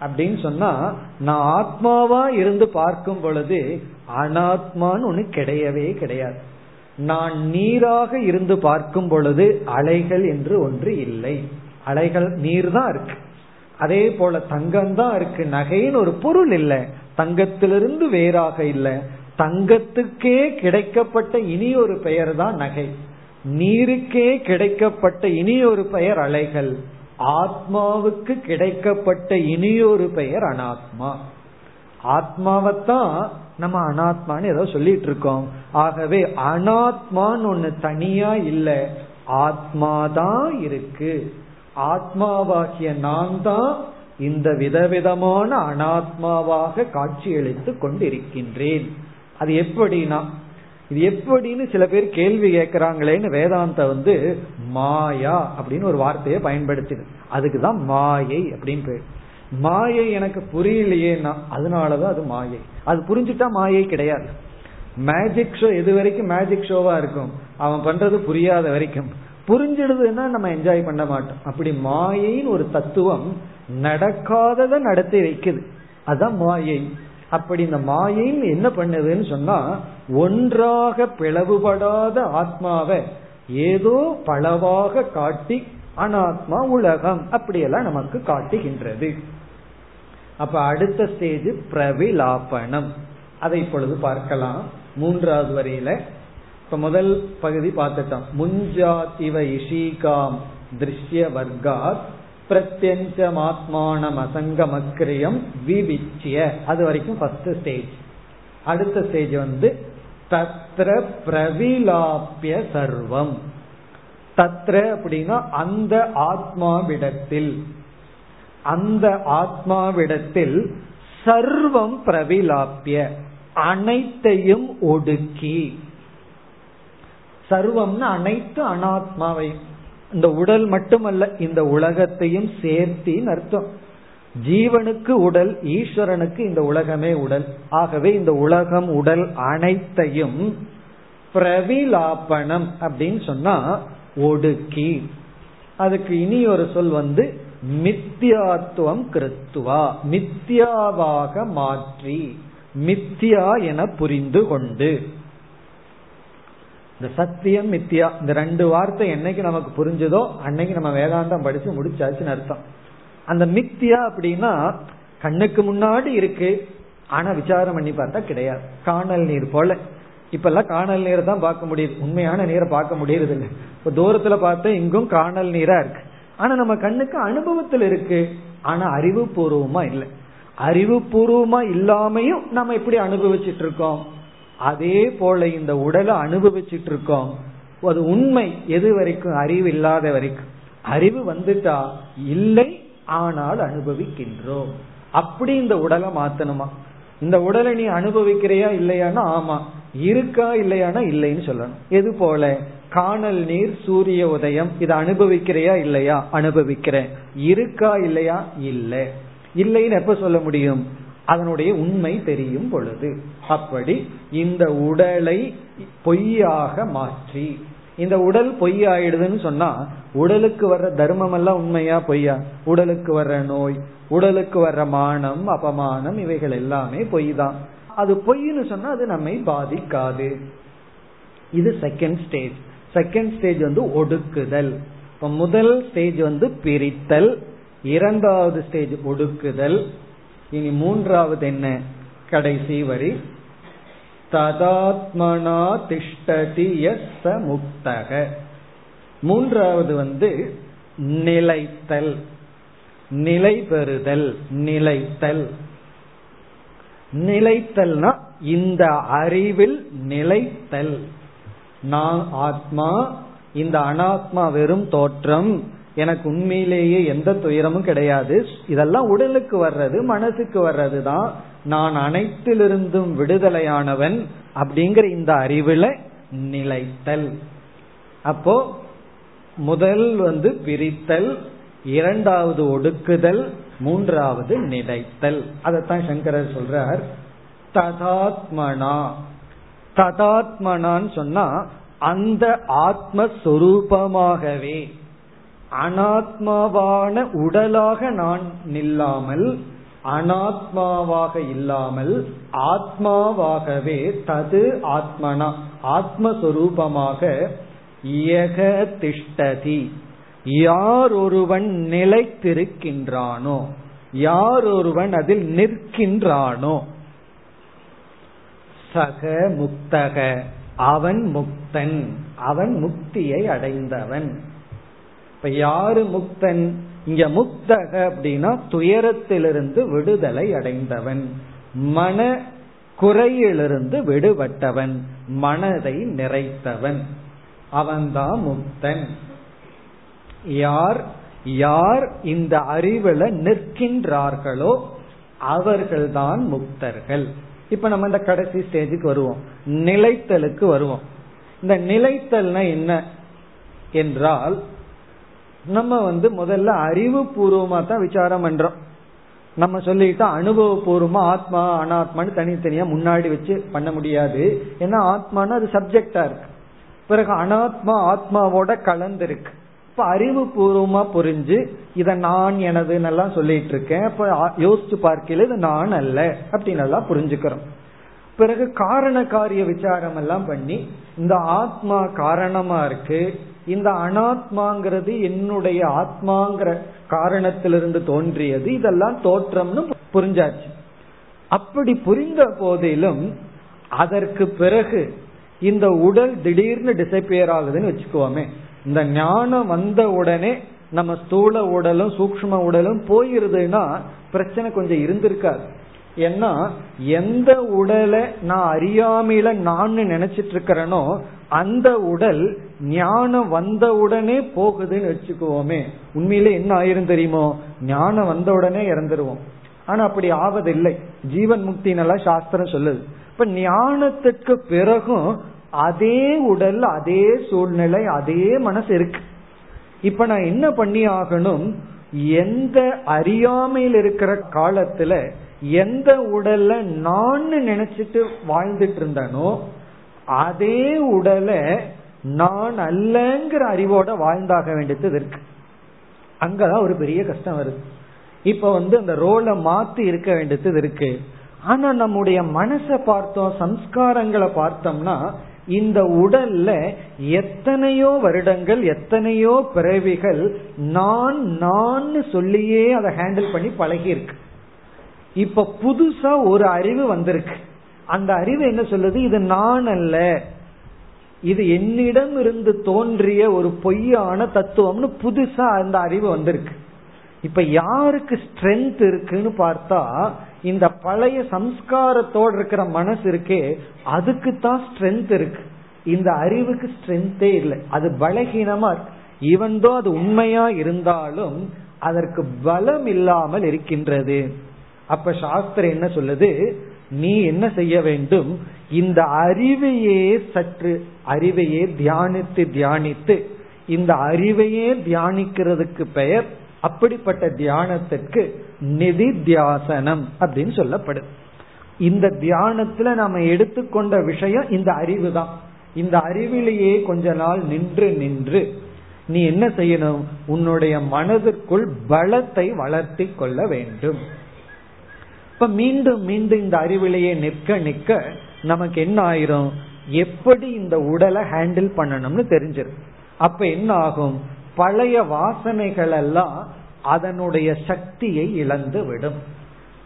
Speaker 1: அப்படின்னு சொன்னா நான் ஆத்மாவா இருந்து பார்க்கும் பொழுது அனாத்மான்னு ஒண்ணு கிடையவே கிடையாது. நான் நீராக இருந்து பார்க்கும் பொழுது அலைகள் என்று ஒன்று இல்லை. அலைகள் நீர் தான் இருக்கு. அதே போல தங்கம் தான் இருக்கு. நகைன்னு ஒரு பொருள் இல்லை. தங்கத்திலிருந்து வேறாக இல்லை. தங்கத்துக்கே கிடைக்கப்பட்ட இனி ஒரு பெயர் தான் நகை. நீருக்கே கிடைக்கப்பட்ட இனி ஒரு பெயர் அலைகள். ஆத்மாவுக்கு கிடைக்கப்பட்ட இனியொரு பெயர் அனாத்மா. ஆத்மாவைத்தான் நம்ம அனாத்மான்னு ஏதோ சொல்லிட்டு இருக்கோம். ஆகவே அனாத்மான்னு ஒண்ணு தனியா இல்லை. ஆத்மாதான் இருக்கு. ஆத்மாவாகிய நான் தான் இந்த விதவிதமான அனாத்மாவாக காட்சியளித்து கொண்டிருக்கின்றேன். அது எப்படின்னா இது எப்படின்னு சில பேர் கேள்வி கேட்கிறாங்களேன்னு வேதாந்த வந்து மாயா அப்படின்னு ஒரு வார்த்தையை பயன்படுத்திது. அதுக்குதான் மாயை அப்படின்னு பேர். மாயை எனக்கு புரியலையேன்னா அதனாலதான் அது மாயை. அது புரிஞ்சுட்டா மாயை கிடையாது. மேஜிக் ஷோ எது வரைக்கும் மேஜிக் ஷோவா இருக்கும்? அவன் பண்றது புரியாத வரைக்கும். புரிஞ்சிடுதுன்னா நம்ம என்ஜாய் பண்ண மாட்டோம். அப்படி மாயைன்னு ஒரு தத்துவம் நடக்காததை நடத்தி வைக்குது. அதான் மாயை. அப்படி இந்த மாயைன்னு என்ன பண்ணுதுன்னு சொன்னா ஒன்றாக பிளவுபடாத ஆத்மாவை ஏதோ பலவாக காட்டி அனாத்மா உலகம் அப்படியெல்லாம் நமக்கு காட்டுகின்றது. அப்ப அடுத்த ஸ்டேஜ் பிரவிலாபனம். அதை இப்பொழுது பார்க்கலாம். மூன்றாவது வரையில இப்ப முதல் பகுதி பார்த்துட்டோம். முஞ்சாதிவ இஷிகாம் திருஷ்ய வர்க்காத் பிரத்யஞ்சமாத்மானம் அசங்கமக்கிரியம் விவிச்சிய. அது வரைக்கும் ஃபர்ஸ்ட் ஸ்டேஜ் அடுத்த ஸ்டேஜ் வந்து தத்ர பிரவிலாப்பிய சர்வம். தத்ர அப்படின்னா அந்த ஆத்மாவிடத்தில். அந்த ஆத்மாவிடத்தில் சர்வம் பிரவிலாப்பிய அனைத்தையும் ஒடுக்கி. சர்வம்னு அனைத்து அனாத்மாவையும். இந்த உடல் மட்டுமல்ல இந்த உலகத்தையும் சேர்த்தின்னு அர்த்தம். ஜீவனுக்கு உடல் ஈஸ்வரனுக்கு இந்த உலகமே உடல். ஆகவே இந்த உலகம் உடல் அனைத்தையும் பிரவிலாபனம் அப்படின்னு சொன்னா ஒடுக்கி. அதுக்கு இனி ஒரு சொல் வந்து மித்தியாத்துவம் கிருத்துவா. மித்தியாவாக மாற்றி. மித்தியா என புரிந்து கொண்டு. இந்த சத்தியம் மித்தியா இந்த ரெண்டு வார்த்தை என்னைக்கு நமக்கு புரிஞ்சதோ அன்னைக்கு நம்ம வேதாந்தம் படிச்சு முடிச்சாச்சுன்னு அர்த்தம். அந்த மித்தியா அப்படின்னா கண்ணுக்கு முன்னாடி இருக்கு ஆனா விசாரம் பண்ணி பார்த்தா கிடையாது. காணல் நீர் போல. இப்ப எல்லாம் காணல் நீரை தான் பார்க்க முடியுது. உண்மையான நீரை பார்க்க முடியறது இல்லை இப்ப தூரத்துல பார்த்தா இங்கும் காணல் நீரா இருக்கு. ஆனா நம்ம கண்ணுக்கு அனுபவத்தில் இருக்கு. ஆனா அறிவுபூர்வமா இல்லை. அறிவுபூர்வமா இல்லாமையும் நம்ம எப்படி அனுபவிச்சுட்டு இருக்கோம். அதே போல இந்த உடலை அனுபவிச்சுட்டு இருக்கோம். அது உண்மை எது வரைக்கும்? அறிவு இல்லாத வரைக்கும். அறிவு வந்துட்டா இல்லை ஆனால் அனுபவிக்கின்றோம். அப்படி இந்த உடலை மாத்தணுமா? இந்த உடலை நீ அனுபவிக்கிறையா இல்லையானா? ஆமா. இருக்கா இல்லையானா? இல்லைன்னு சொல்லணும். எது போல? காணல் நீர் சூரிய உதயம். இதை அனுபவிக்கிறையா இல்லையா? அனுபவிக்கிறேன். இருக்கா இல்லையா? இல்லை. இல்லைன்னு எப்ப சொல்ல முடியும்? அதனுடைய உண்மை தெரியும் பொழுது. அப்படி இந்த உடலை பொய்யாக மாற்றி. இந்த உடல் பொய் ஆயிடுதுன்னு சொன்னா உடலுக்கு வர்ற தர்மம் எல்லாம் உண்மையா பொய்யா? உடலுக்கு வர்ற நோய் உடலுக்கு வர்ற மானம் அபமானம் இவைகள் எல்லாமே பொய் தான் அது பொய்ன்னு சொன்னா அது நம்மை பாதிக்காது. இது செகண்ட் ஸ்டேஜ் செகண்ட் ஸ்டேஜ் வந்து ஒடுக்குதல். இப்ப முதல் ஸ்டேஜ் வந்து பிரித்தல். இரண்டாவது ஸ்டேஜ் ஒடுக்குதல். இனி மூன்றாவது என்ன? கடைசி வரி. ததாத்மனா திஷ்டதி எஸ் முக்தக. மூன்றாவது வந்து நிலைத்தல். நிலை பெறுதல் நிலைத்தல். நிலைத்தல்னா இந்த அறிவில் நிலைத்தல். நான் ஆத்மா இந்த அனாத்மா வெறும் தோற்றம். எனக்கு உண்மையிலேயே எந்த துயரமும் கிடையாது. இதெல்லாம் உடலுக்கு வர்றது மனசுக்கு வர்றது தான் நான் அனைத்திலிருந்தும் விடுதலையானவன் அப்படிங்கிற இந்த அறிவுல நிலைத்தல். அப்போ முதல் வந்து பிரித்தல் இரண்டாவது ஒடுக்குதல் மூன்றாவது நிலைத்தல். அதைத்தான் சங்கரர் சொல்றார். ததாத்மனா. ததாத்மனான்னு சொன்னா அந்த ஆத்மஸ்வரூபமாகவே அனாத்மாவான உடலாக நான் நில்லாமல் அனாத்மாவாக இல்லாமல் ஆத்மாவாகவே தது ஆத்மனா ஆத்மஸ்வரூபமாக இயக திஷ்டதி. யார் ஒருவன் நிலைத்திருக்கின்றானோ யார் ஒருவன் அதில் நிற்கின்றானோ சக முக்தக அவன் முக்தன் அவன் முக்தியை அடைந்தவன். இப்ப யாரு முக்தன்? இங்க முக்தக அப்படின்னா துயரத்திலிருந்து விடுதலை அடைந்தவன். மன குறையிலிருந்து விடுபட்டவன். மனதை நிறைத்தவன். அவன்தான் முக்தன். யார்? யார் இந்த அறிவுல நிற்கின்றார்களோ அவர்கள்தான் முக்தர்கள். இப்ப நம்ம இந்த கடைசி ஸ்டேஜுக்கு வருவோம். நிலைத்தலுக்கு வருவோம். இந்த நிலைத்தல்னா என்ன? என்றால் நம்ம வந்து முதல்ல அறிவு பூர்வமா தான் விசாரம் பண்றோம். நம்ம சொல்லிட்டா அனுபவபூர்வமா ஆத்மா அனாத்மான்னு தனித்தனியா முன்னாடி வச்சு பண்ண முடியாது. ஏன்னா ஆத்மானா அது சப்ஜெக்டா இருக்கு. பிறகு அனாத்மா ஆத்மாவோட கலந்துருக்கு. இப்ப அறிவு பூர்வமா புரிஞ்சு இத நான் எனதுன்னு எல்லாம் சொல்லிட்டு இருக்கேன். இப்ப யோசிச்சு பார்க்கல இது நான் அல்ல அப்படின்னு எல்லாம் புரிஞ்சுக்கிறோம். பிறகு காரண காரிய விசாரம் எல்லாம் பண்ணி இந்த ஆத்மா காரணமா இருக்கு இந்த அனாத்மாங்கிறது என்னுடைய ஆத்மாங்கிற காரணத்திலிருந்து தோன்றியது. இதெல்லாம் தோற்றம்னு புரிஞ்சாச்சு. அப்படி புரிந்த போதிலும் அதற்கு பிறகு இந்த உடல் திடீர்னு டிசப்பியர் ஆகுதுன்னு வச்சுக்கோமே. இந்த ஞானம் வந்த உடனே நம்ம ஸ்தூல உடலும் சூக்ம உடலும் போயிருதுன்னா பிரச்சனை கொஞ்சம் இருந்திருக்காது. ஏன்னா எந்த உடலை நான் அறியாமையில நான் நினைச்சிட்டு இருக்கிறேனோ அந்த உடல் ஞானம் வந்த உடனே போகுதுன்னு வச்சுக்குவோமே. உண்மையில என்ன ஆயிரும் தெரியுமோ? ஞானம் வந்த உடனே இறந்துருவோம். ஆனா அப்படி ஆவதில்லை. ஜீவன் முக்தினெல்லாம் சாஸ்திரம் சொல்லுது. இப்ப ஞானத்துக்கு பிறகும் அதே உடல் அதே சூழ்நிலை அதே மனசு இருக்கு. இப்ப நான் என்ன பண்ணி ஆகணும்? எந்த அறியாமையில் இருக்கிற காலத்துல எந்த உடல்ல நான் நினைச்சிட்டு வாழ்ந்துட்டு இருந்தனோ அதே உடலை நான் அல்லங்கிற அறிவோட வாழ்ந்தாக வேண்டியது இருக்கு. அங்கதான் ஒரு பெரிய கஷ்டம் வருது. இப்ப வந்து அந்த ரோலை மாத்தி இருக்க வேண்டியது இருக்கு. ஆனா நம்முடைய மனசை பார்த்தோம் சம்ஸ்காரங்களை பார்த்தோம்னா இந்த உடல்ல எத்தனையோ வருடங்கள் எத்தனையோ பிறவிகள் நான் நான் சொல்லியே அதை ஹேண்டில் பண்ணி பழகி இருக்கு இப்ப புதுசா ஒரு அறிவு வந்திருக்கு. அந்த அறிவு என்ன சொல்லுது? இது நான் அல்ல. இது என்னிடம் இருந்து தோன்றிய ஒரு பொய்யான தத்துவம்னு புதுசா அந்த அறிவு வந்திருக்கு. இப்ப யாருக்கு ஸ்ட்ரென்த் இருக்குன்னு பார்த்தா இந்த பழைய சம்ஸ்காரத்தோடு இருக்கிற மனசு இருக்கே அதுக்கு தான் ஸ்ட்ரென்த் இருக்கு. இந்த அறிவுக்கு ஸ்ட்ரென்த்தே இல்லை. அது பலகீனமா இருக்கு. இவன்தோ அது உண்மையா இருந்தாலும் அதற்கு பலம் இல்லாமல் இருக்கின்றது. அப்ப சாஸ்திரம் என்ன சொல்லுது? நீ என்ன செய்ய வேண்டும்? இந்த அறிவையே சற்று அறிவையே தியானித்து தியானித்து இந்த அறிவையே தியானிக்கிறதுக்கு பெயர் அப்படிப்பட்ட தியானத்திற்கு நிதி தியாசனம் அப்படின்னு சொல்லப்படுது இந்த தியானத்துல நாம எடுத்துக்கொண்ட விஷயம் இந்த அறிவு தான். இந்த அறிவிலேயே கொஞ்ச நாள் நின்று நின்று நீ என்ன செய்யணும்? உன்னுடைய மனதிற்குள் பலத்தை வளர்த்தி கொள்ள வேண்டும். இப்ப மீண்டும் மீண்டும் இந்த அறிவிலேயே நிற்க நிற்க நமக்கு என்ன ஆயிரும்? எப்படி இந்த உடலை ஹேண்டில் பண்ணணும்னு தெரிஞ்சிருக்கு அப்ப என்ன ஆகும்? பழைய வாசனைகள் எல்லாம் அதனுடைய சக்தியை இழந்து விடும்.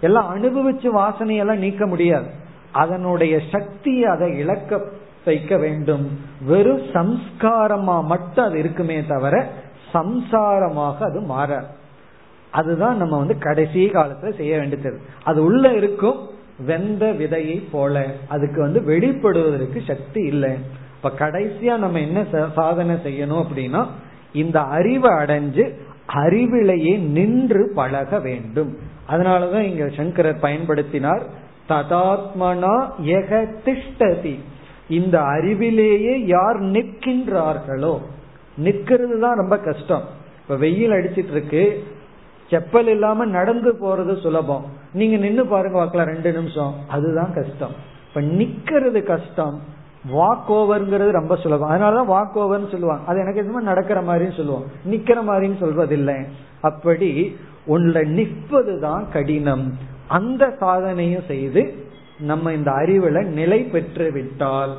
Speaker 1: எல்லாம் அனுபவிச்சு வாசனையெல்லாம் நீக்க முடியாது. அதனுடைய சக்தியை அதை இழக்க வைக்க வேண்டும். வெறும் சம்ஸ்காரமா மட்டும் அது இருக்குமே தவிர சம்சாரமாக அது மாறாது. அதுதான் நம்ம வந்து கடைசி காலத்துல செய்ய வேண்டியது. அது உள்ள இருக்கும் வெந்த விதையை போல. அதுக்கு வந்து வெளிப்படுவதற்கு சக்தி இல்லை. இப்ப கடைசியா நம்ம என்ன சாதனை செய்யணும் அப்படின்னா இந்த அறிவை அடைஞ்சு அறிவிலேயே நின்று பழக வேண்டும். அதனாலதான் இங்க சங்கரர் பயன்படுத்தினார் ததாத்மனா எக திஷ்டதி. இந்த அறிவிலேயே யார் நிற்கின்றார்களோ நிற்கிறது தான் ரொம்ப கஷ்டம். இப்ப வெயில் அடிச்சிட்டு இருக்கு செப்பல் இல்லாம நடந்து போறது சுலபம். நீங்க நின்னு பாருங்க வாக்கல ரெண்டு நிமிஷம். அதுதான் கஷ்டம். இப்ப நிக்கிறது கஷ்டம். வாக் ஓவர்ங்கிறது ரொம்ப சுலபம். அதனாலதான் வாக் ஓவர்னு சொல்லுவாங்க. அது எனக்கு எதுவுமே நடக்கிற மாதிரின்னு சொல்லுவோம் நிக்கிற மாதிரின்னு சொல்வதில்லை. அப்படி உள்ள நிற்பதுதான் கடினம். அந்த சாதனையும் செய்து நம்ம இந்த அறிவுல நிலை பெற்று விட்டால்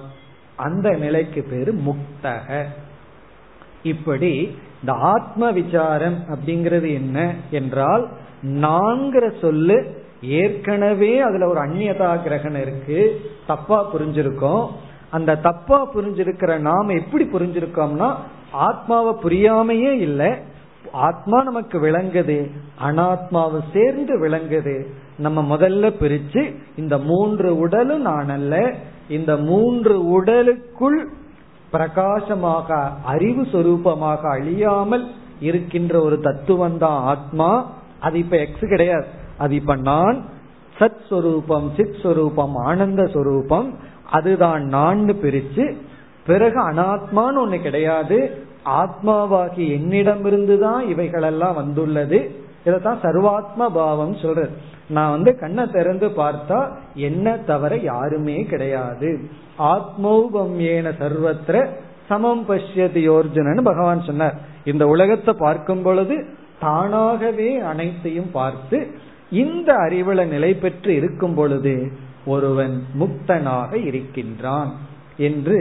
Speaker 1: அந்த நிலைக்கு பேரு முக்தக. இப்படி இந்த ஆத்ம விசாரம் அப்படிங்கிறது என்ன என்றால் நான்கிற சொல்லு ஏற்கனவே அதுல ஒரு அந்நியதா கிரகணம் இருக்கு தப்பா புரிஞ்சிருக்கோம். அந்த தப்பா புரிஞ்சிருக்கிற நாம எப்படி புரிஞ்சிருக்கோம்னா ஆத்மாவை புரியாமையே இல்லை. ஆத்மா நமக்கு விளங்குது அனாத்மாவை சேர்ந்து விளங்குது. நம்ம முதல்ல பிரிச்சு இந்த மூன்று உடலும் நான் அல்ல இந்த மூன்று உடலுக்குள் பிரகாசமாக அறிவு சொரூபமாக அழியாமல் இருக்கின்ற ஒரு தத்துவம் தான் ஆத்மா. அது இப்ப எக்ஸ் கிடையாது. அது இப்ப நான் சத் சொரூபம் சித் சொரூபம் ஆனந்த சொரூபம் அதுதான் நான் பிரிச்சு பிறகு அனாத்மான்னு ஒண்ணு கிடையாது. ஆத்மாவாகி என்னிடமிருந்து தான் இவைகளெல்லாம் வந்துள்ளது. இதைத்தான் சர்வாத்ம பாவம் சொல்றது நான் வந்து கண்ணை திறந்து பார்த்தா என்ன தவிர யாருமே கிடையாது. ஆத்மௌபம் ஏன சர்வத்திர சமம் பஷ்யதி யோர்ஜுனன்னு பகவான் சொன்னார். இந்த உலகத்தை பார்க்கும் பொழுது தானாகவே அனைத்தையும் பார்த்து இந்த அறிவுல நிலை பெற்று இருக்கும் பொழுது ஒருவன் முக்தனாக இருக்கின்றான் என்று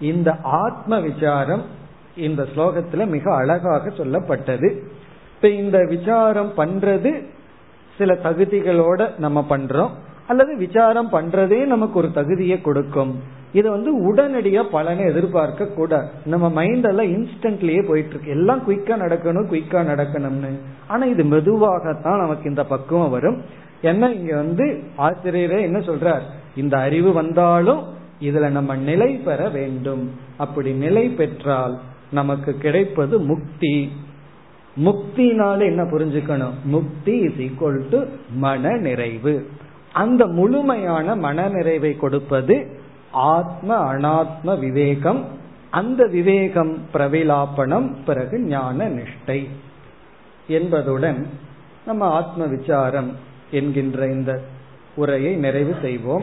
Speaker 1: இந்த ஆத்ம விசாரம் இந்த ஸ்லோகத்துல மிக அழகாக சொல்லப்பட்டது. இப்ப இந்த விசாரம் பண்றது சில தகுதிகளோட நம்ம பண்றோம். அல்லது விசாரம் பண்றதே நமக்கு ஒரு தகுதியை கொடுக்கும். இது வந்து உடனடியா பலனை எதிர்பார்க்க கூட. நம்ம மைண்ட் எல்லாம் இன்ஸ்டன்ட்லயே போயிட்டு இருக்கு எல்லாம் குயிக்கா நடக்கணும் குயிக்கா நடக்கணும்னு. ஆனா இது மெதுவாகத்தான் நமக்கு இந்த பக்குவம் வரும். ஏன்னா இங்க வந்து ஆசிரியரே என்ன சொல்றார்? இந்த அறிவு வந்தாலும் இதுல நம்ம நிலை பெற வேண்டும். அப்படி நிலை பெற்றால் நமக்கு கிடைப்பது முக்தி. முக்தினால என்ன புரிஞ்சுக்கணும்? முக்தி இஸ் ஈக்குவல் டு மன நிறைவு அந்த முழுமையான மன நிறைவை கொடுப்பது ஆத்ம அனாத்ம விவேகம் அந்த விவேகம் பிரவிலாப்பனம் பிறகு ஞான நிஷ்டை என்பதுடன் நம்ம ஆத்ம விசாரம் என்கின்ற இந்த உரையை நிறைவு செய்வோம்.